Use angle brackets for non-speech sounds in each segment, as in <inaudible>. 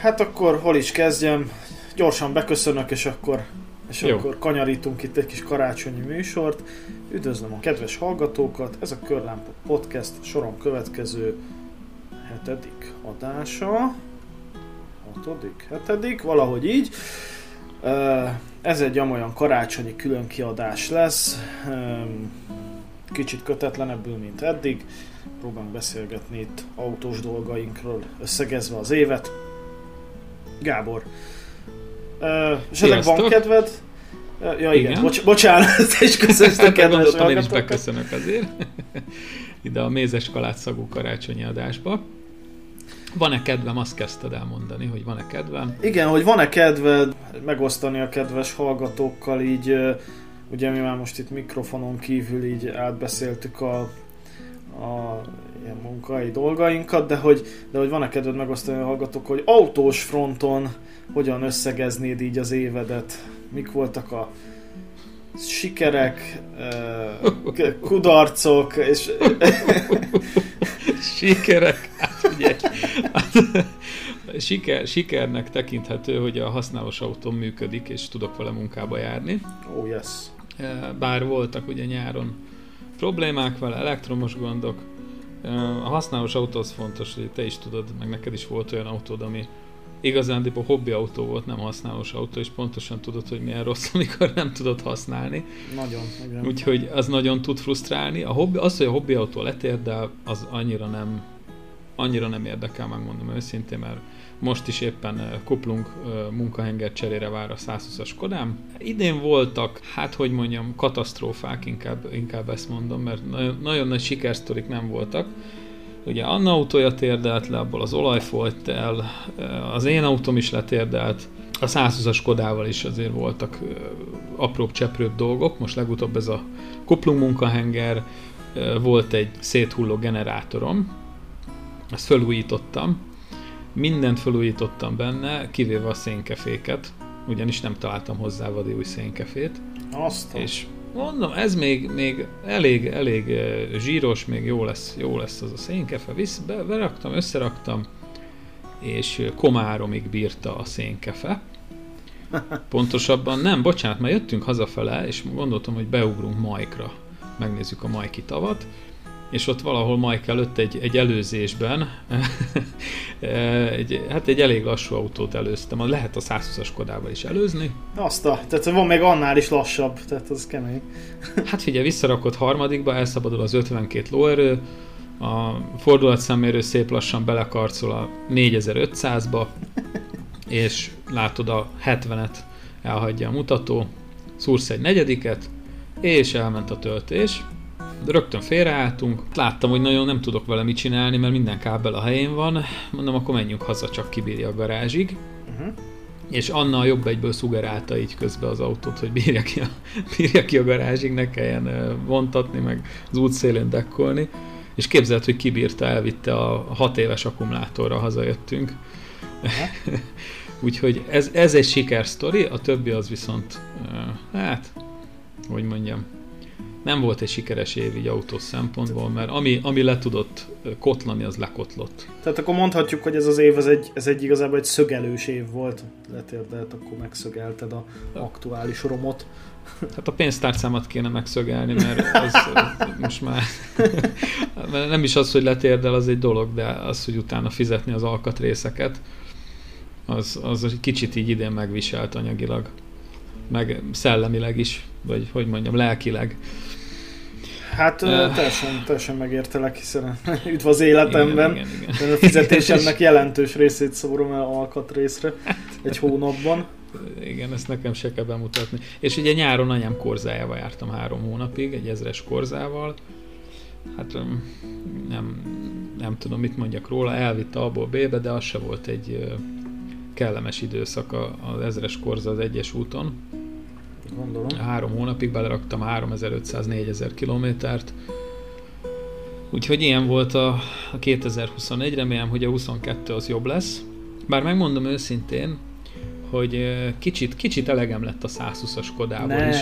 Hát akkor hol is kezdjem? Gyorsan beköszönök, és akkor, és Jó. akkor kanyarítunk itt egy kis karácsonyi műsort. Üdvözlöm a kedves hallgatókat, ez a Körlámpa Podcast soron következő hetedik adása. Hatodik, hetedik, valahogy így. Ez egy olyan karácsonyi külön kiadás lesz, kicsit kötetlenebbül, mint eddig. Próbálunk beszélgetni itt autós dolgainkról, összegezve az évet. Gábor, esetleg van kedved? Ja igen, igen. Bocs, bocsánat, <laughs> és köszönöm a kedves én is beköszönök azért. <laughs> Ide a mézes szagú karácsonyi adásba. Van-e kedvem, azt kezdted elmondani, hogy van-e kedvem? Igen, hogy van-e kedved megosztani a kedves hallgatókkal, így ugye mi már most itt mikrofonon kívül így átbeszéltük a, a ilyen munkai dolgainkat, de hogy, de hogy van-e kedved megosztani a hallgatók, hogy autós fronton hogyan összegeznéd így az évedet? Mik voltak a sikerek, kudarcok, és... <laughs> sikerek? Hát ugye, hát, siker, sikernek tekinthető, hogy a használós autóm működik, és tudok vele munkába járni. Oh, yes. Bár voltak ugye nyáron problémák vele, elektromos gondok. A használós autó az fontos, hogy te is tudod, meg neked is volt olyan autód, ami igazán a hobbi autó volt, nem használós autó, és pontosan tudod, hogy milyen rossz, <laughs> amikor nem tudod használni. Nagyon, igen. Úgyhogy az nagyon tud frusztrálni. A hobbi, az, hogy a hobbi autó letérdel, az annyira nem, annyira nem érdekel, megmondom őszintén, mert most is éppen eh, kuplunk eh, munkahenger cserére vár a 120-as Kodám. Idén voltak, hát hogy mondjam, katasztrófák, inkább, inkább ezt mondom, mert nagyon, nagyon nagy sikersztorik nem voltak. Ugye Anna autója térdelt le, abból az olaj folyt el, eh, az én autóm is letérdelt, a 120-as Kodával is azért voltak apróbb, cseprőbb dolgok, most legutóbb ez a kuplung munkahenger, volt egy széthulló generátorom, ezt felújítottam, mindent felújítottam benne, kivéve a szénkeféket, ugyanis nem találtam hozzá vadi új szénkefét. Azt. És mondom, ez még, még elég, elég eh, zsíros, még jó lesz, jó lesz az a szénkefe. Visz, be, beraktam, összeraktam, és eh, komáromig bírta a szénkefe. <laughs> Pontosabban nem, bocsánat, már jöttünk hazafele, és gondoltam, hogy beugrunk Majkra, megnézzük a Majki tavat, és ott valahol Mike előtt egy, egy előzésben <laughs> egy, hát egy elég lassú autót előztem, lehet a 120-as Kodával is előzni. Azt a, tehát van még annál is lassabb, tehát az kemény. <laughs> hát figyelj, visszarakott harmadikba, elszabadul az 52 lóerő, a fordulatszemmérő szép lassan belekarcol a 4500-ba, <laughs> és látod a 70-et elhagyja a mutató, szúrsz egy negyediket, és elment a töltés, de rögtön félreálltunk. Láttam, hogy nagyon nem tudok vele mit csinálni, mert minden kábel a helyén van. Mondom, akkor menjünk haza, csak kibírja a garázsig. Uh-huh. És Anna a jobb egyből szugerálta így közbe az autót, hogy bírja ki a, <laughs> bírja ki a garázsig, ne kelljen vontatni, meg az útszélén dekkolni. És képzelt, hogy kibírta, elvitte a hat éves akkumulátorra hazajöttünk. Uh-huh. <laughs> Úgyhogy ez, ez egy sikersztori, a többi az viszont, hát, hogy mondjam, nem volt egy sikeres év így autós szempontból, mert ami, ami le tudott kotlani, az lekotlott. Tehát akkor mondhatjuk, hogy ez az év, ez egy, ez egy igazából egy szögelős év volt. Letérdelt, akkor megszögelted a aktuális romot. Hát a pénztárcámat kéne megszögelni, mert az <laughs> most már <laughs> nem is az, hogy letérdel, az egy dolog, de az, hogy utána fizetni az alkatrészeket, az, az egy kicsit így idén megviselt anyagilag, meg szellemileg is, vagy hogy mondjam, lelkileg. Hát uh, teljesen, teljesen megértelek, hiszen <laughs> üdv az életemben. Igen, igen, igen. A fizetésemnek <laughs> jelentős részét szórom el alkatrészre egy hónapban. Igen, ezt nekem se kell bemutatni. És ugye nyáron anyám korzájával jártam három hónapig, egy ezres korzával. Hát nem, nem tudom, mit mondjak róla, elvitte abból B-be, de az se volt egy kellemes időszak az ezres korza az egyes úton Gondolom. Három hónapig beleraktam 3500-4000 kilométert. Úgyhogy ilyen volt a, a 2021, remélem, hogy a 22 az jobb lesz. Bár megmondom őszintén, hogy kicsit, kicsit elegem lett a 120-as Kodából ne. is.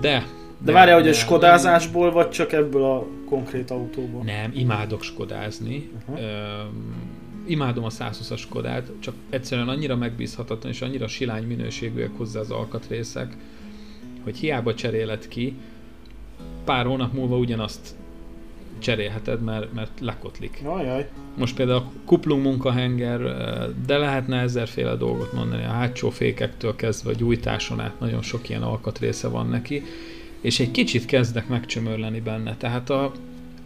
De. De, várjál, hogy a skodázásból, vagy csak ebből a konkrét autóból? Nem, imádok skodázni. Uh-huh imádom a 120-as Kodát, csak egyszerűen annyira megbízhatatlan és annyira silány minőségűek hozzá az alkatrészek, hogy hiába cserélet ki, pár hónap múlva ugyanazt cserélheted, mert, mert lekotlik. Ajaj. Most például a kuplung munkahenger, de lehetne ezerféle dolgot mondani, a hátsó fékektől kezdve a gyújtáson át nagyon sok ilyen alkatrésze van neki, és egy kicsit kezdek megcsömörleni benne. Tehát a,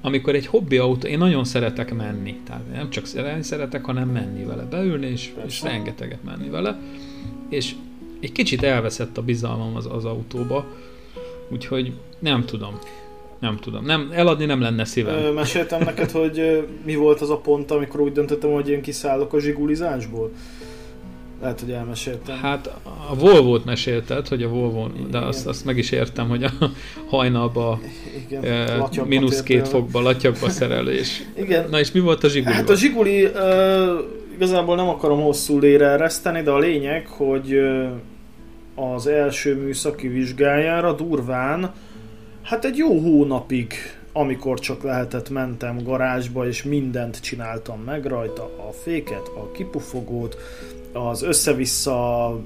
amikor egy hobbi autó, én nagyon szeretek menni, tehát nem csak szeretek, hanem menni vele, beülni és, és rengeteget menni vele, és egy kicsit elveszett a bizalmam az, az autóba, úgyhogy nem tudom. Nem tudom. Nem, eladni nem lenne szívem. Ö, meséltem neked, hogy mi volt az a pont, amikor úgy döntöttem, hogy én kiszállok a zsigulizásból? Lehet, hogy elmeséltem. Hát a Volvo-t mesélted, hogy a volvo de azt, azt meg is értem, hogy a hajnalba Igen, e, mínusz két fokba, latyagba szerelés. Igen. Na és mi volt a zsiguli? Hát a zsiguli uh, igazából nem akarom hosszú lére ereszteni, de a lényeg, hogy az első műszaki vizsgájára durván, hát egy jó hónapig amikor csak lehetett, mentem garázsba, és mindent csináltam meg rajta, a féket, a kipufogót, az össze-vissza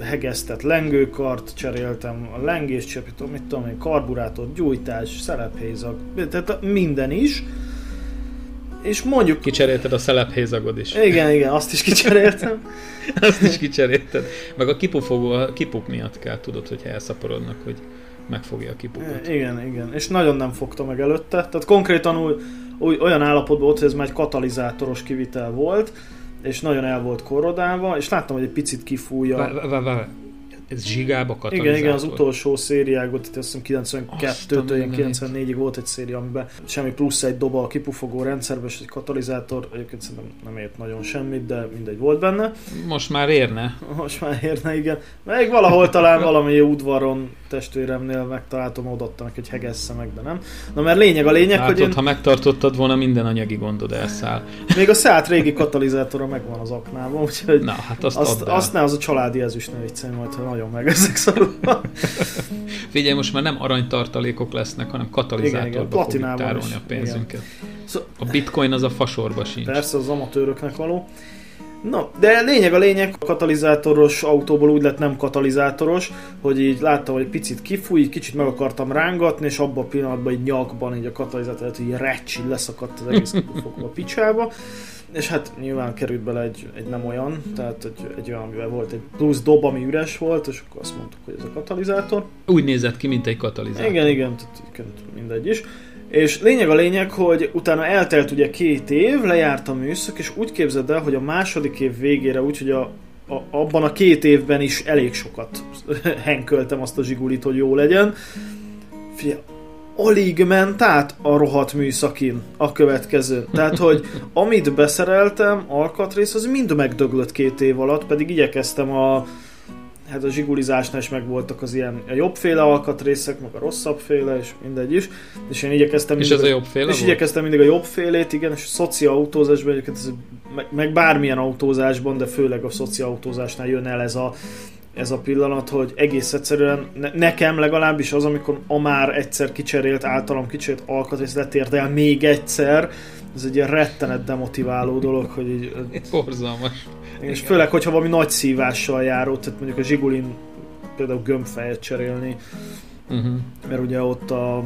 hegesztett lengőkart cseréltem, a lengés csapítom, mit tudom én, karburátor, gyújtás, szelephézag, tehát minden is. És mondjuk... Kicserélted a szelephézagod is. Igen, igen, azt is kicseréltem. <laughs> azt is kicserélted. Meg a kipufogó, a kipuk miatt kell, tudod, hogy elszaporodnak, hogy megfogja a kipukot. Igen, igen. És nagyon nem fogta meg előtte. Tehát konkrétan úgy, úgy, olyan állapotban volt, hogy ez már egy katalizátoros kivitel volt, és nagyon el volt korodálva, és láttam, hogy egy picit kifújja. Vá, vá, vá, ez zsigába katalizátor? Igen, igen, az utolsó szériákból, tehát azt hiszem 92-től 94-ig volt egy széria, amiben semmi plusz egy doba a kipufogó rendszerben, és egy katalizátor, egyébként szerintem nem ért nagyon semmit, de mindegy volt benne. Most már érne. Most már érne, igen. Még valahol talán <laughs> valami udvaron testvéremnél megtaláltam, odaadta neki, hogy hegesse meg, de nem. Na mert lényeg a lényeg, Látod, hogy én... ha megtartottad volna, minden anyagi gondod elszáll. <laughs> Még a Seat régi katalizátora megvan az aknában, úgyhogy Na, hát azt, azt, azt ne az a családi ezüst ne viccelj majd, ha nagyon meg ezek szorulva. Figyelj, most már nem aranytartalékok lesznek, hanem katalizátorba fogjuk tárolni a pénzünket. Szóval... A bitcoin az a fasorba sincs. Persze, az amatőröknek való. No, de lényeg a lényeg, a katalizátoros autóból úgy lett nem katalizátoros, hogy így láttam, hogy picit kifúj, kicsit meg akartam rángatni, és abban a pillanatban egy nyakban így a katalizátor, hogy így recsi leszakadt az egész <laughs> a picsába. És hát nyilván került bele egy, egy nem olyan, tehát egy, egy olyan, amivel volt egy plusz dob, ami üres volt, és akkor azt mondtuk, hogy ez a katalizátor. Úgy nézett ki, mint egy katalizátor. Igen, igen, tehát mindegy is. És lényeg a lényeg, hogy utána eltelt ugye két év, lejárt a műszak, és úgy képzeld el, hogy a második év végére, úgyhogy a, a, abban a két évben is elég sokat <laughs> henköltem azt a zsigulit, hogy jó legyen. Fia, alig ment át a rohadt műszakin a következő. Tehát, hogy amit beszereltem, alkatrész, az mind megdöglött két év alatt, pedig igyekeztem a hát a zsigulizásnál is meg voltak az ilyen a jobbféle alkatrészek, meg a rosszabbféle, és mindegy is. És én igyekeztem és ez a jobbféle És volt? igyekeztem mindig a jobbfélét, igen, és a szocia autózásban egyébként ez, meg, meg, bármilyen autózásban, de főleg a szocia autózásnál jön el ez a ez a pillanat, hogy egész egyszerűen ne, nekem legalábbis az, amikor a már egyszer kicserélt, általam kicserélt alkatrész letért el még egyszer, ez egy ilyen rettenet demotiváló dolog, hogy így... <laughs> Borzalmas. És főleg, hogyha valami nagy szívással járó, tehát mondjuk a Zsigulin például gömbfejet cserélni, uh-huh. mert ugye ott a,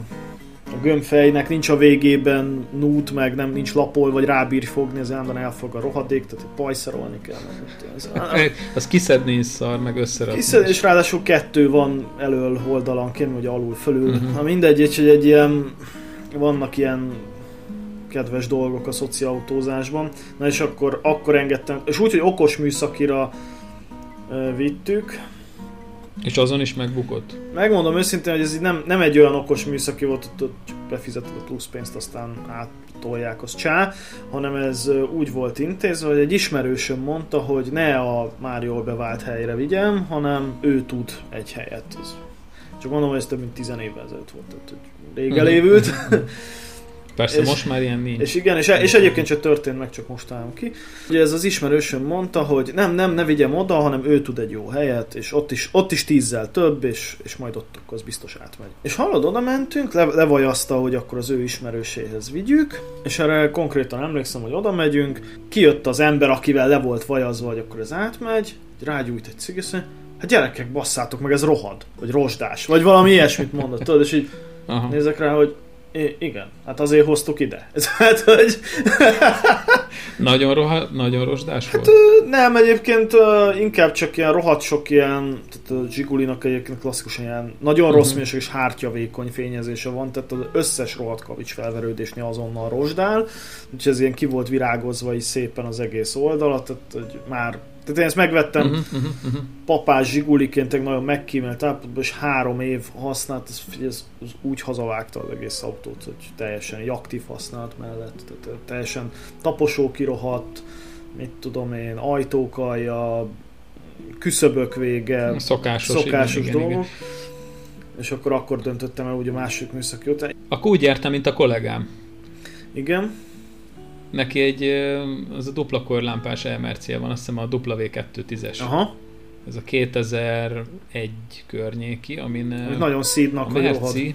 a gömbfejnek nincs a végében nút, meg nem nincs lapol, vagy rábír fogni, az állandóan elfog a rohadék, tehát pajszerolni kell. Ez, az kiszedni is szar, meg összerakni. Kiszedni, és ráadásul kettő van elől oldalanként, vagy alul fölül. Uh-huh. Na mindegy, hogy egy ilyen, vannak ilyen kedves dolgok a szociautózásban. Na és akkor, akkor engedtem, és úgy, hogy okos műszakira vittük. És azon is megbukott? Megmondom őszintén, hogy ez így nem, nem egy olyan okos műszaki volt, hogy befizeted a plusz pénzt, aztán áttolják, az csá, hanem ez úgy volt intézve, hogy egy ismerősöm mondta, hogy ne a már jól bevált helyre vigyem, hanem ő tud egy helyet. Csak mondom, hogy ez több mint 10 évvel ezelőtt volt, tehát hogy rég elévült. <laughs> Persze, és, most már ilyen nincs. És igen, és, és egyébként csak történt meg, csak most állom ki. Ugye ez az ismerősöm mondta, hogy nem, nem, ne vigyem oda, hanem ő tud egy jó helyet, és ott is, ott is tízzel több, és, és majd ott akkor az biztos átmegy. És hallod, oda mentünk, le, levajazta, hogy akkor az ő ismerőséhez vigyük, és erre konkrétan emlékszem, hogy oda megyünk, kijött az ember, akivel le volt vajazva, hogy akkor ez átmegy, rágyújt egy cigis, hát gyerekek, basszátok meg, ez rohad, vagy rozsdás, vagy valami ilyesmit mondott, tudod, és így Aha. nézek rá, hogy I- igen, hát azért hoztuk ide. <laughs> hát, hogy... nagyon, roha, nagyon rozsdás volt? Hát, nem, egyébként inkább csak ilyen rohadt sok ilyen, tehát a Zsigulinak egyébként klasszikusan ilyen nagyon rossz uh-huh. minőség és hártyavékony fényezése van, tehát az összes rohadt kavics felverődésnél azonnal rozsdál, úgyhogy ez ilyen ki volt virágozva is szépen az egész oldalat, tehát hogy már tehát én ezt megvettem uh-huh, uh-huh, uh-huh. papás zsiguliként, nagyon megkímélt állapotban, és három év használt, ez, ez, ez úgy hazavágta az egész autót, hogy teljesen aktív használat mellett, tehát teljesen taposó kirohadt, mit tudom én, ajtókalja, küszöbök vége, szokásos, szokásos igen, dolgok. Igen, igen. És akkor akkor döntöttem el úgy a másik műszaki után. Akkor úgy értem, mint a kollégám. Igen. Neki egy, az a dupla korlámpás emercie van, azt hiszem a W210-es. Aha. Ez a 2001 környéki, amin... Ami nagyon szídnak a Merci,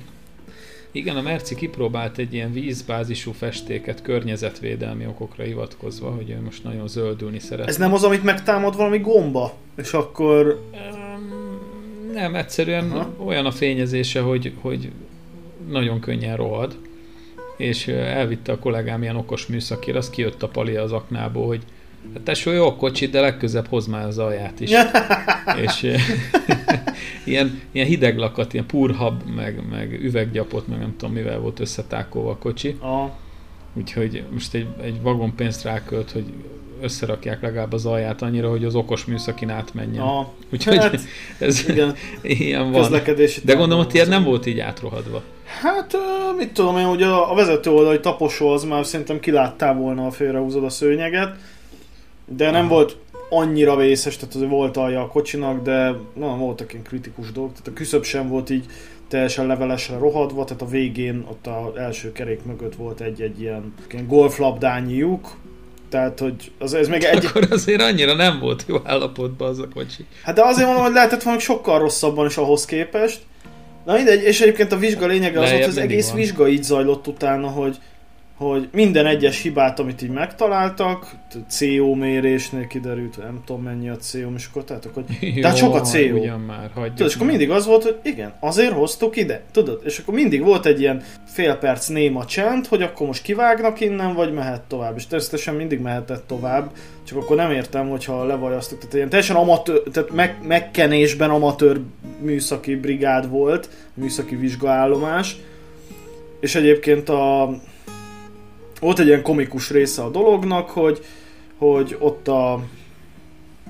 igen, a Merci kipróbált egy ilyen vízbázisú festéket környezetvédelmi okokra hivatkozva, hogy ő most nagyon zöldülni szeret. Ez nem az, amit megtámad valami gomba? És akkor... Nem, egyszerűen Aha. olyan a fényezése, hogy, hogy nagyon könnyen rohad és elvitte a kollégám ilyen okos műszakért, az kijött a pali az aknából, hogy hát tesó, jó kocsi, de legközebb hoz már az alját is. <laughs> és <laughs> ilyen, ilyen hideg lakat, ilyen purhab, meg, meg üveggyapot, meg nem tudom mivel volt összetákolva a kocsi. Ah. Úgyhogy most egy, egy vagon pénzt rákölt, hogy összerakják legalább az alját annyira, hogy az okos műszakin átmenjen. Ah, Úgyhogy hát, <laughs> ez igen, ilyen van. De gondolom, hogy ilyen nem volt így átrohadva. Hát, mit tudom én, hogy a, a vezető oldali taposó az már szerintem kiláttál volna, a félrehúzod a szőnyeget, de nem volt annyira vészes, tehát az volt alja a kocsinak, de na, voltak ilyen kritikus dolgok, tehát a küszöb sem volt így teljesen levelesre rohadva, tehát a végén ott az első kerék mögött volt egy-egy ilyen, ilyen golflabdányi lyuk, tehát, hogy az, ez még egy... Akkor azért annyira nem volt jó állapotban az a kocsi. Hát de azért mondom, hogy lehetett volna sokkal rosszabban is ahhoz képest. Na mindegy, és egyébként a vizsga lényege az hogy az egész van. vizsga így zajlott utána, hogy hogy minden egyes hibát, amit így megtaláltak, CO mérésnél kiderült, nem tudom mennyi a CO, és akkor tehát, hogy <laughs> Jó, tehát sok a CO. Ugyan már, tudod, és akkor mindig az volt, hogy igen, azért hoztuk ide, tudod, és akkor mindig volt egy ilyen fél perc néma csend, hogy akkor most kivágnak innen, vagy mehet tovább, és természetesen mindig mehetett tovább, csak akkor nem értem, hogyha levajaztuk, tehát ilyen teljesen amatőr, tehát meg, megkenésben amatőr műszaki brigád volt, műszaki vizsgaállomás, és egyébként a, volt egy ilyen komikus része a dolognak, hogy, hogy ott a...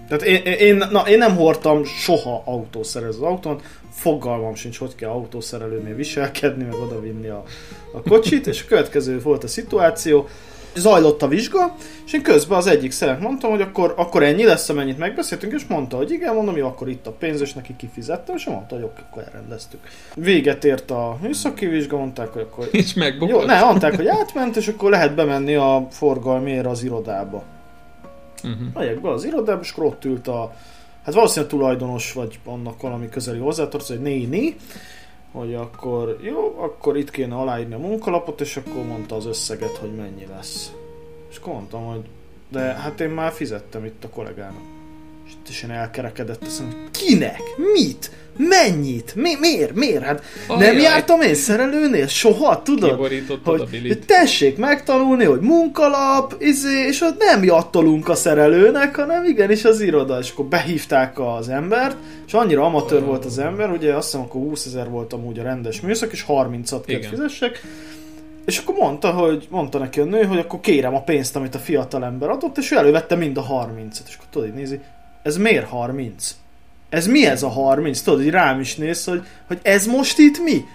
Tehát én, én, na, én nem hordtam soha autószerelő az autón, fogalmam sincs, hogy kell autószerelőnél viselkedni, meg odavinni a, a kocsit, és a következő volt a szituáció, zajlott a vizsga, és én közben az egyik szeret mondtam, hogy akkor, akkor ennyi lesz, amennyit megbeszéltünk, és mondta, hogy igen, mondom, jó, akkor itt a pénz, és neki kifizettem, és mondta, hogy oké, akkor elrendeztük. Véget ért a műszaki vizsga, mondták, hogy akkor... <laughs> És megbukott. Jó, ne, mondták, hogy átment, és akkor lehet bemenni a forgalmiért az irodába. Uh-huh. Megyek be az irodába, és akkor ott ült a, hát valószínűleg tulajdonos, vagy annak valami közeli hozzátartozó, egy néni, hogy akkor jó, akkor itt kéne aláírni a munkalapot, és akkor mondta az összeget, hogy mennyi lesz. És akkor mondtam, hogy de hát én már fizettem itt a kollégának. És teljesen elkerekedett, azt mondom, kinek? Mit? Mennyit? Mi, miért? Miért? Hát Ajaj. nem jártam én szerelőnél soha, tudod? Hogy tessék megtanulni, hogy munkalap, izé, és ott nem jattolunk a szerelőnek, hanem igenis az iroda. És akkor behívták az embert, és annyira amatőr oh. volt az ember, ugye azt hiszem akkor 20 ezer volt amúgy a rendes műszak, és 30-at kell fizessek. És akkor mondta, hogy mondta neki a nő, hogy akkor kérem a pénzt, amit a fiatal ember adott, és ő elővette mind a 30-et. És akkor tudod, nézi, ez miért 30? ez mi ez a 30? Tudod, hogy rám is néz, hogy, hogy ez most itt mi?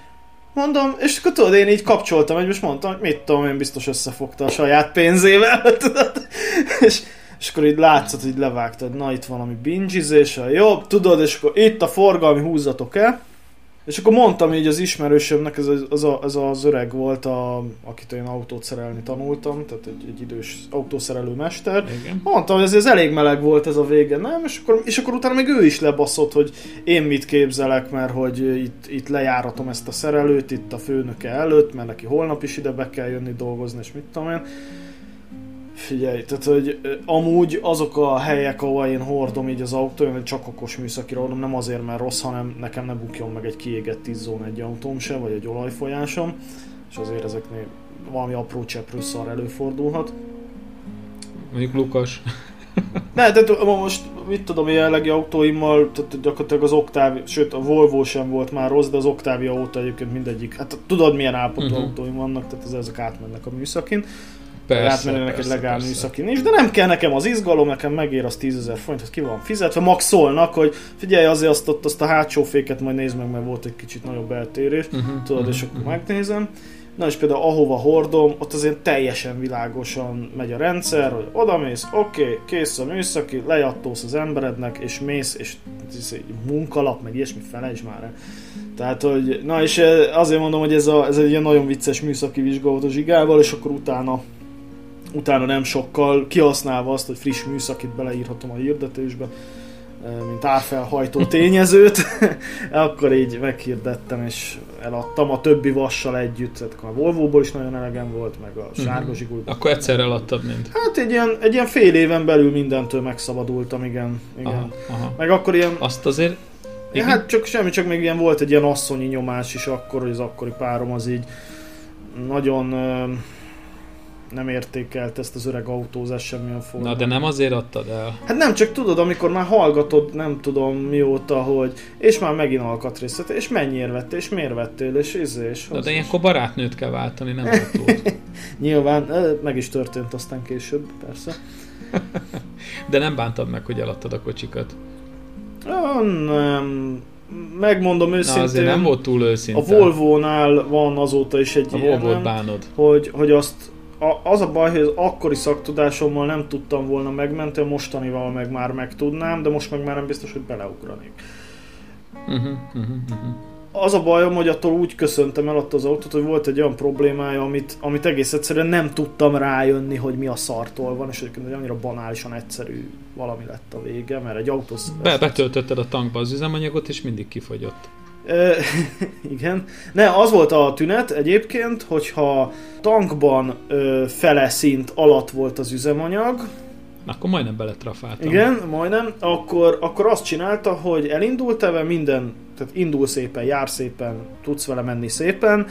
Mondom, és akkor tudod, én így kapcsoltam, hogy most mondtam, hogy mit tudom, én biztos összefogta a saját pénzével, <laughs> tudod? És, és akkor így látszott, hogy levágtad, na itt valami bingizés, jó, tudod, és akkor itt a forgalmi húzatok el, És akkor mondtam így az ismerősömnek, ez, az, az, az, az öreg volt, a, akit én autót szerelni tanultam, tehát egy, egy idős autószerelő mester. Igen. Mondtam, hogy ez, ez elég meleg volt ez a vége, nem? És akkor, és akkor utána még ő is lebaszott, hogy én mit képzelek, mert hogy itt, itt lejáratom ezt a szerelőt, itt a főnöke előtt, mert neki holnap is ide be kell jönni dolgozni, és mit tudom én. Figyelj, tehát hogy amúgy azok a helyek, ahol én hordom így az autó, hogy csak okos műszakira hordom, nem azért, mert rossz, hanem nekem ne bukjon meg egy kiégett 10 zón egy autóm se, vagy egy olajfolyásom, és azért ezeknél valami apró cseprő szar előfordulhat. Mondjuk Lukas. ne, tehát most mit tudom, jelenlegi autóimmal, tehát gyakorlatilag az Octavia, sőt a Volvo sem volt már rossz, de az Octavia óta egyébként mindegyik, hát tudod milyen állapotú uh-huh. autóim vannak, tehát ezek átmennek a műszakin. Persze, átmenőnek egy legál műszakin is, de nem kell nekem az izgalom, nekem megér az 10 ezer forintot, ki van fizetve, max szólnak, hogy figyelj, azért azt, ott, azt a hátsó féket majd nézd meg, mert volt egy kicsit nagyobb eltérés, uh-huh, tudod, uh-huh, és akkor uh-huh. megnézem. Na és például ahova hordom, ott azért teljesen világosan megy a rendszer, hogy oda mész, oké, okay, kész a műszaki, lejattósz az emberednek, és mész, és ez egy munkalap, meg ilyesmi felejtsd már el. Tehát, hogy, na és azért mondom, hogy ez, a, ez egy ilyen nagyon vicces műszaki vizsga volt a zsigával, és akkor utána utána nem sokkal, kihasználva azt, hogy friss műszakit beleírhatom a hirdetésbe, eh, mint árfelhajtó tényezőt, <laughs> akkor így meghirdettem és eladtam a többi vassal együtt, tehát a Volvo-ból is nagyon elegem volt, meg a mhm. sárga zsigulban. Akkor egyszer eladtad mind? Hát egy ilyen, egy ilyen fél éven belül mindentől megszabadultam, igen. igen. Aha, aha. Meg akkor ilyen... Azt azért Ja, hát csak semmi, csak még ilyen volt egy ilyen asszonyi nyomás is akkor, hogy az akkori párom az így nagyon nem értékelt ezt az öreg autózás semmilyen formában. Na de nem azért adtad el? Hát nem, csak tudod, amikor már hallgatod, nem tudom mióta, hogy és már megint alkatrészet, és mennyiért vettél, és miért vettél, és izé, és Na de ilyenkor barátnőt kell váltani, nem autót. <laughs> Nyilván, meg is történt aztán később, persze. <laughs> de nem bántad meg, hogy eladtad a kocsikat? nem, megmondom őszintén. Na, azért nem volt túl őszinte. A Volvo-nál van azóta is egy a ilyen, bánod. Hogy, hogy azt a, az a baj, hogy az akkori szaktudásommal nem tudtam volna megmenteni, mostanival meg már megtudnám, de most meg már nem biztos, hogy beleugranék. Uh-huh, uh-huh, uh-huh. Az a bajom, hogy attól úgy köszöntem el az autót, hogy volt egy olyan problémája, amit, amit egész egyszerűen nem tudtam rájönni, hogy mi a szartól van, és egyébként egy annyira banálisan egyszerű valami lett a vége, mert egy autó... Be, betöltötted a tankba az üzemanyagot, és mindig kifogyott. <laughs> igen. Ne, az volt a tünet egyébként, hogyha tankban ö, fele szint alatt volt az üzemanyag, akkor majdnem beletrafáltam. Igen, majdnem. Akkor, akkor azt csinálta, hogy elindult vele minden, tehát indul szépen, jár szépen, tudsz vele menni szépen,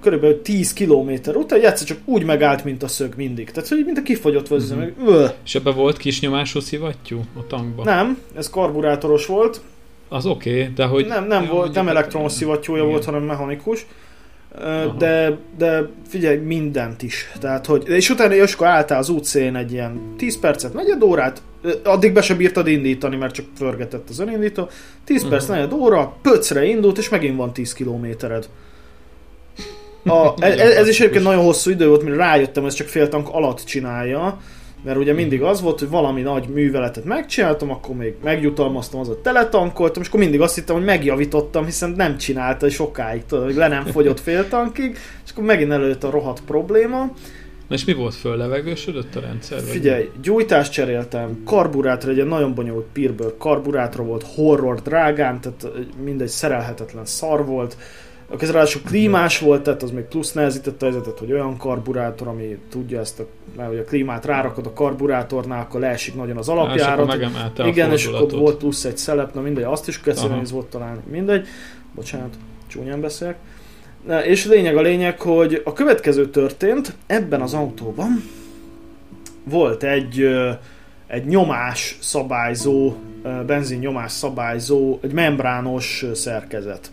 körülbelül 10 km után egyszer csak úgy megállt, mint a szög mindig. Tehát, hogy mint a kifogyott üzemanyag. Uh-huh. És ebben volt kis nyomású szivattyú a tankban? Nem, ez karburátoros volt, az oké, okay, de hogy... Nem, nem, volt, nem elektromos szivattyúja volt, hanem mechanikus. De, de figyelj, mindent is. Tehát, hogy, és utána Joska álltál az útszén egy ilyen 10 percet, negyed órát, addig be se bírtad indítani, mert csak förgetett az önindító. 10 uh-huh. perc, negyed óra, pöcre indult, és megint van 10 kilométered. A, <laughs> ez, ez is egyébként nagyon hosszú idő volt, mire rájöttem, ez csak fél tank alatt csinálja, mert ugye mindig az volt, hogy valami nagy műveletet megcsináltam, akkor még megjutalmaztam, az, hogy teletankoltam, és akkor mindig azt hittem, hogy megjavítottam, hiszen nem csinálta sokáig, tudod, hogy le nem fogyott fél tankig, és akkor megint előtt a rohadt probléma. Na és mi volt föl, levegősödött a rendszer? Figyelj, vagy? gyújtást cseréltem, karburátor, egy nagyon bonyolult Peerbird karburátor volt, horror drágán, tehát mindegy szerelhetetlen szar volt, ez ráadásul klímás volt, tehát az még plusz nehezítette a helyzetet, hogy olyan karburátor, ami tudja ezt, a, mert hogy a klímát rárakod a karburátornál, akkor leesik nagyon az alapjárat. És Igen, és akkor volt plusz egy szelep, na mindegy, azt is kell volt találni, mindegy. Bocsánat, csúnyán beszélek. Na, és lényeg a lényeg, hogy a következő történt, ebben az autóban volt egy, egy nyomás szabályzó, benzin nyomás szabályzó, egy membrános szerkezet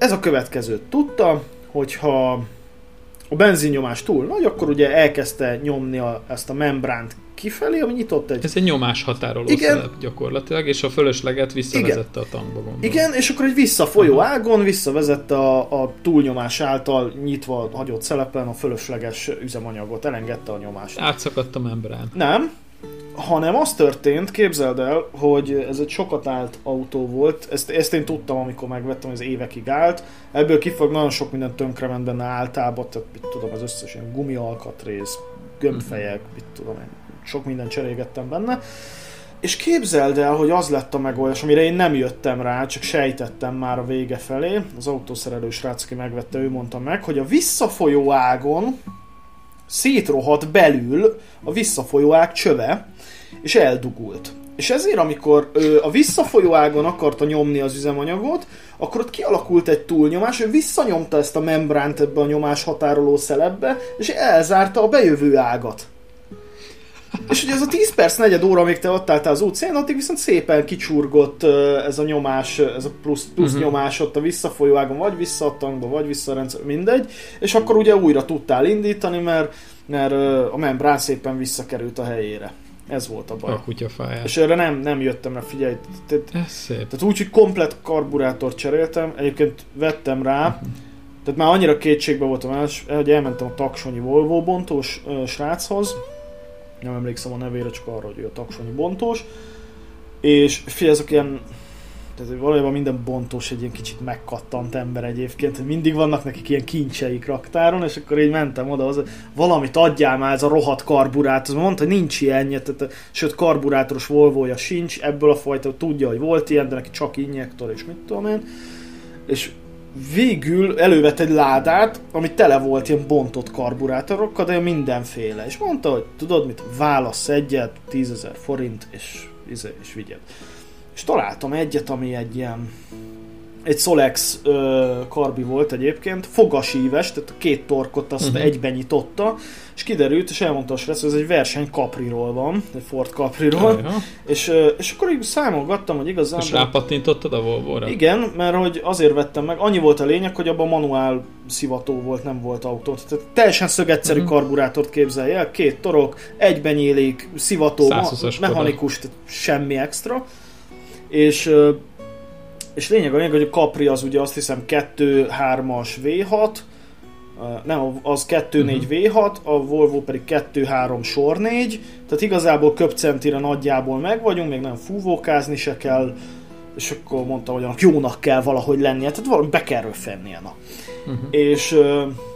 ez a következőt tudta, hogyha a benzinnyomás túl nagy, akkor ugye elkezdte nyomni a, ezt a membránt kifelé, ami nyitott egy... Ez egy nyomás határoló Igen. szelep gyakorlatilag, és a fölösleget visszavezette Igen. a tankba gondolom. Igen, és akkor egy visszafolyó Aha. ágon visszavezette a, a túlnyomás által nyitva hagyott szelepen a fölösleges üzemanyagot, elengedte a nyomást. Átszakadt a membrán. Nem, hanem az történt, képzeld el, hogy ez egy sokat állt autó volt, ezt, ezt én tudtam, amikor megvettem, ez évekig állt, ebből kifog nagyon sok minden tönkrement benne általában, tehát mit tudom, az összes ilyen gumialkatrész, gömbfejek, mit tudom én, sok minden cserégettem benne. És képzeld el, hogy az lett a megoldás, amire én nem jöttem rá, csak sejtettem már a vége felé. Az autószerelő srác, aki megvette, ő mondta meg, hogy a visszafolyó ágon szétrohadt belül a visszafolyó ág csöve, és eldugult. És ezért, amikor ő a visszafolyó ágon akarta nyomni az üzemanyagot, akkor ott kialakult egy túlnyomás, ő visszanyomta ezt a membránt ebbe a nyomás határoló szelepbe, és elzárta a bejövő ágat. És ugye ez a 10 perc, negyed óra, amíg te ott álltál az utcán, addig viszont szépen kicsurgott ez a nyomás, ez a plusz, plusz uh-huh. nyomás ott a visszafolyó ágon, vagy vissza a tankba, vagy vissza a rendszer, mindegy, és akkor ugye újra tudtál indítani, mert, mert a membrán szépen visszakerült a helyére. Ez volt a baj. A kutyafáját. És erre nem, nem jöttem rá, figyelj. Tehát, Ez szép. tehát úgy, hogy komplet karburátort cseréltem, egyébként vettem rá, uh-huh. tehát már annyira kétségbe voltam, hogy elmentem a taksonyi Volvo bontós sráchoz, nem emlékszem a nevére, csak arra, hogy ő a taksonyi bontós, és figyelj, ezek ilyen tehát valójában minden bontós egy ilyen kicsit megkattant ember egyébként, mindig vannak nekik ilyen kincseik raktáron, és akkor így mentem oda, az, valamit adjál már ez a rohadt karburátor, mondta, hogy nincs ilyenje, tehát, sőt karburátoros volvo sincs, ebből a fajta tudja, hogy volt ilyen, de neki csak injektor, és mit tudom én, és végül elővett egy ládát, ami tele volt ilyen bontott karburátorokkal, de mindenféle. És mondta, hogy tudod mit, válasz egyet, 10 forint, és, izé, és vigyed. És találtam egyet, ami egy ilyen egy Solex ö, karbi volt egyébként, fogasíves, tehát a két torkot azt uh-huh. egyben nyitotta, és kiderült, és elmondta a srác, hogy ez egy verseny Capriról van, egy Ford Capriról, és, és akkor így számolgattam, hogy igazán... És rápattintottad a Volvo-ra? Igen, mert hogy azért vettem meg, annyi volt a lényeg, hogy abban manuál szivató volt, nem volt autó. Tehát teljesen szögegyszerű uh-huh. karburátort képzelj el, két torok, egyben nyílik, szivató, mechanikus, tehát semmi extra. És és lényeg a lényeg, hogy a Capri az ugye azt hiszem 2-3-as V6, nem, az 2-4 uh-huh. V6, a Volvo pedig 2-3 sor 4, tehát igazából köpcentire nagyjából meg vagyunk, még nem fúvókázni se kell, és akkor mondtam, hogy annak jónak kell valahogy lennie, tehát valami be kell röfennie, na. Uh-huh. És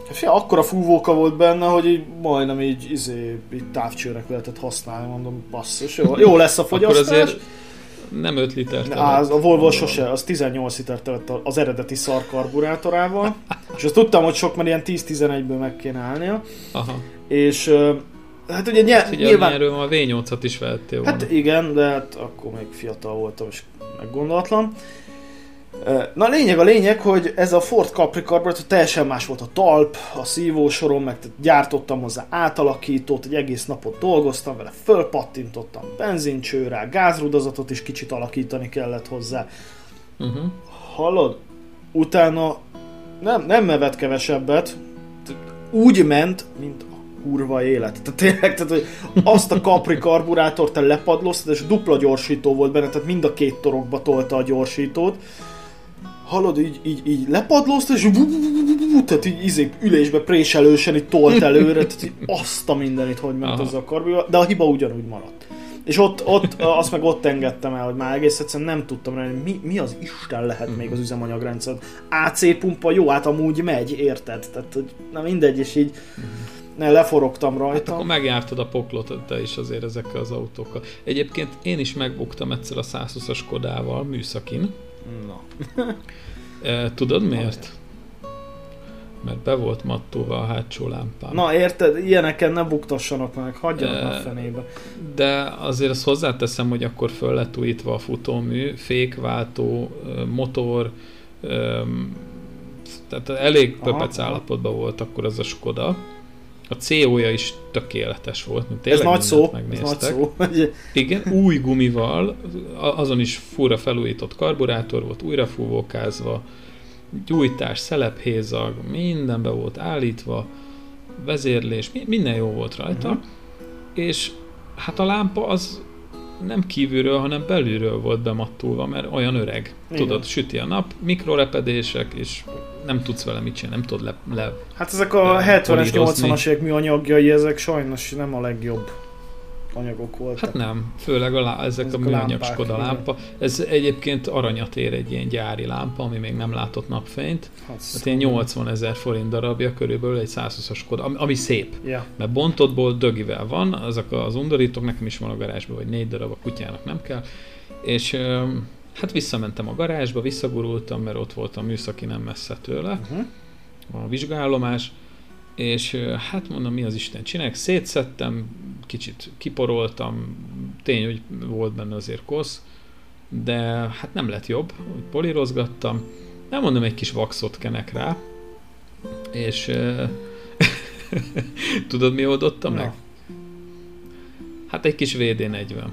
hát fia, akkora fúvóka volt benne, hogy így majdnem így, izé, így távcsőnek lehetett használni, mondom, basszus, jó, jó lesz a fogyasztás. Akkor azért nem 5 liter Az, a Volvo sose, az 18 liter tevett az eredeti szar karburátorával, <laughs> és azt tudtam, hogy sok, mert ilyen 10-11-ből meg kéne állnia. Aha. És Hát ugye nyilván... Hát nyilván... erről a V8-at is vehettél volna. Hát igen, de hát akkor még fiatal voltam, és meggondolatlan. Na lényeg a lényeg, hogy ez a Ford Capri karburátor teljesen más volt a talp, a szívósorom, meg gyártottam hozzá átalakítót, egy egész napot dolgoztam vele, fölpattintottam benzincsőrá, gázrudazatot is kicsit alakítani kellett hozzá. Uh-huh. Hallod? Utána nem, nem mevet kevesebbet, úgy ment, mint a kurva élet. Tehát tényleg, tehát, hogy azt a Capri karburátort te lepadloztad, és dupla gyorsító volt benne, tehát mind a két torokba tolta a gyorsítót hallod, így, így, így lepadlózta, és tehát így izé, ülésbe préselősen így tolt előre, tehát így azt a mindenit, hogy ment az a karbival, de a hiba ugyanúgy maradt. És ott, ott, azt meg ott engedtem el, hogy már egész egyszerűen nem tudtam rá, mi, mi az Isten lehet még az üzemanyagrendszer. AC pumpa jó, hát amúgy megy, érted? Tehát, hogy na mindegy, és így ne, leforogtam rajta. Hát akkor megjártad a poklot te is azért ezekkel az autókkal. Egyébként én is megbuktam egyszer a 120-as Kodával műszakin, Na. <laughs> Tudod miért? Mert be volt mattóva a hátsó lámpám. Na érted, ilyeneken ne buktassanak meg, hagyjanak e, a fenébe. De azért azt hozzáteszem, hogy akkor föl lett újítva a futómű, fékváltó, motor, tehát elég pöpec állapotban volt akkor az a Skoda a CO-ja is tökéletes volt. Mint ez nagy szó, ez nagy szó. <laughs> Igen, új gumival, azon is fura felújított karburátor volt, újra fúvókázva, gyújtás, szelephézag, minden be volt állítva, vezérlés, minden jó volt rajta. Uh-huh. És hát a lámpa az nem kívülről, hanem belülről volt bemattulva, mert olyan öreg. Igen. Tudod, süti a nap, mikrorepedések, és nem tudsz vele mit csinálni, nem tudod le... le hát ezek a 70-es, 80-as évek műanyagjai, ezek sajnos nem a legjobb. anyagok voltak. Hát nem, főleg a lá- ezek, ezek a műanyag Skoda lámpa. Ez egyébként aranyat ér egy ilyen gyári lámpa, ami még nem látott napfényt. Hát, hát ilyen 80 ezer forint darabja, körülbelül egy 120-as Skoda, ami, ami szép. Ja. Mert bontottból dögivel van, azok az undorítók, nekem is van a garázsban, vagy négy darab, a kutyának nem kell. És hát visszamentem a garázsba, visszagurultam, mert ott volt a műszaki nem messze tőle, uh-huh. a vizsgállomás, és hát mondom, mi az Isten csinálják, szétszettem, kicsit kiporoltam, tény, hogy volt benne azért kosz, de hát nem lett jobb, hogy polírozgattam, nem mondom, egy kis vaxot kenek rá, és <laughs> tudod, mi oldottam meg? Hát egy kis VD40.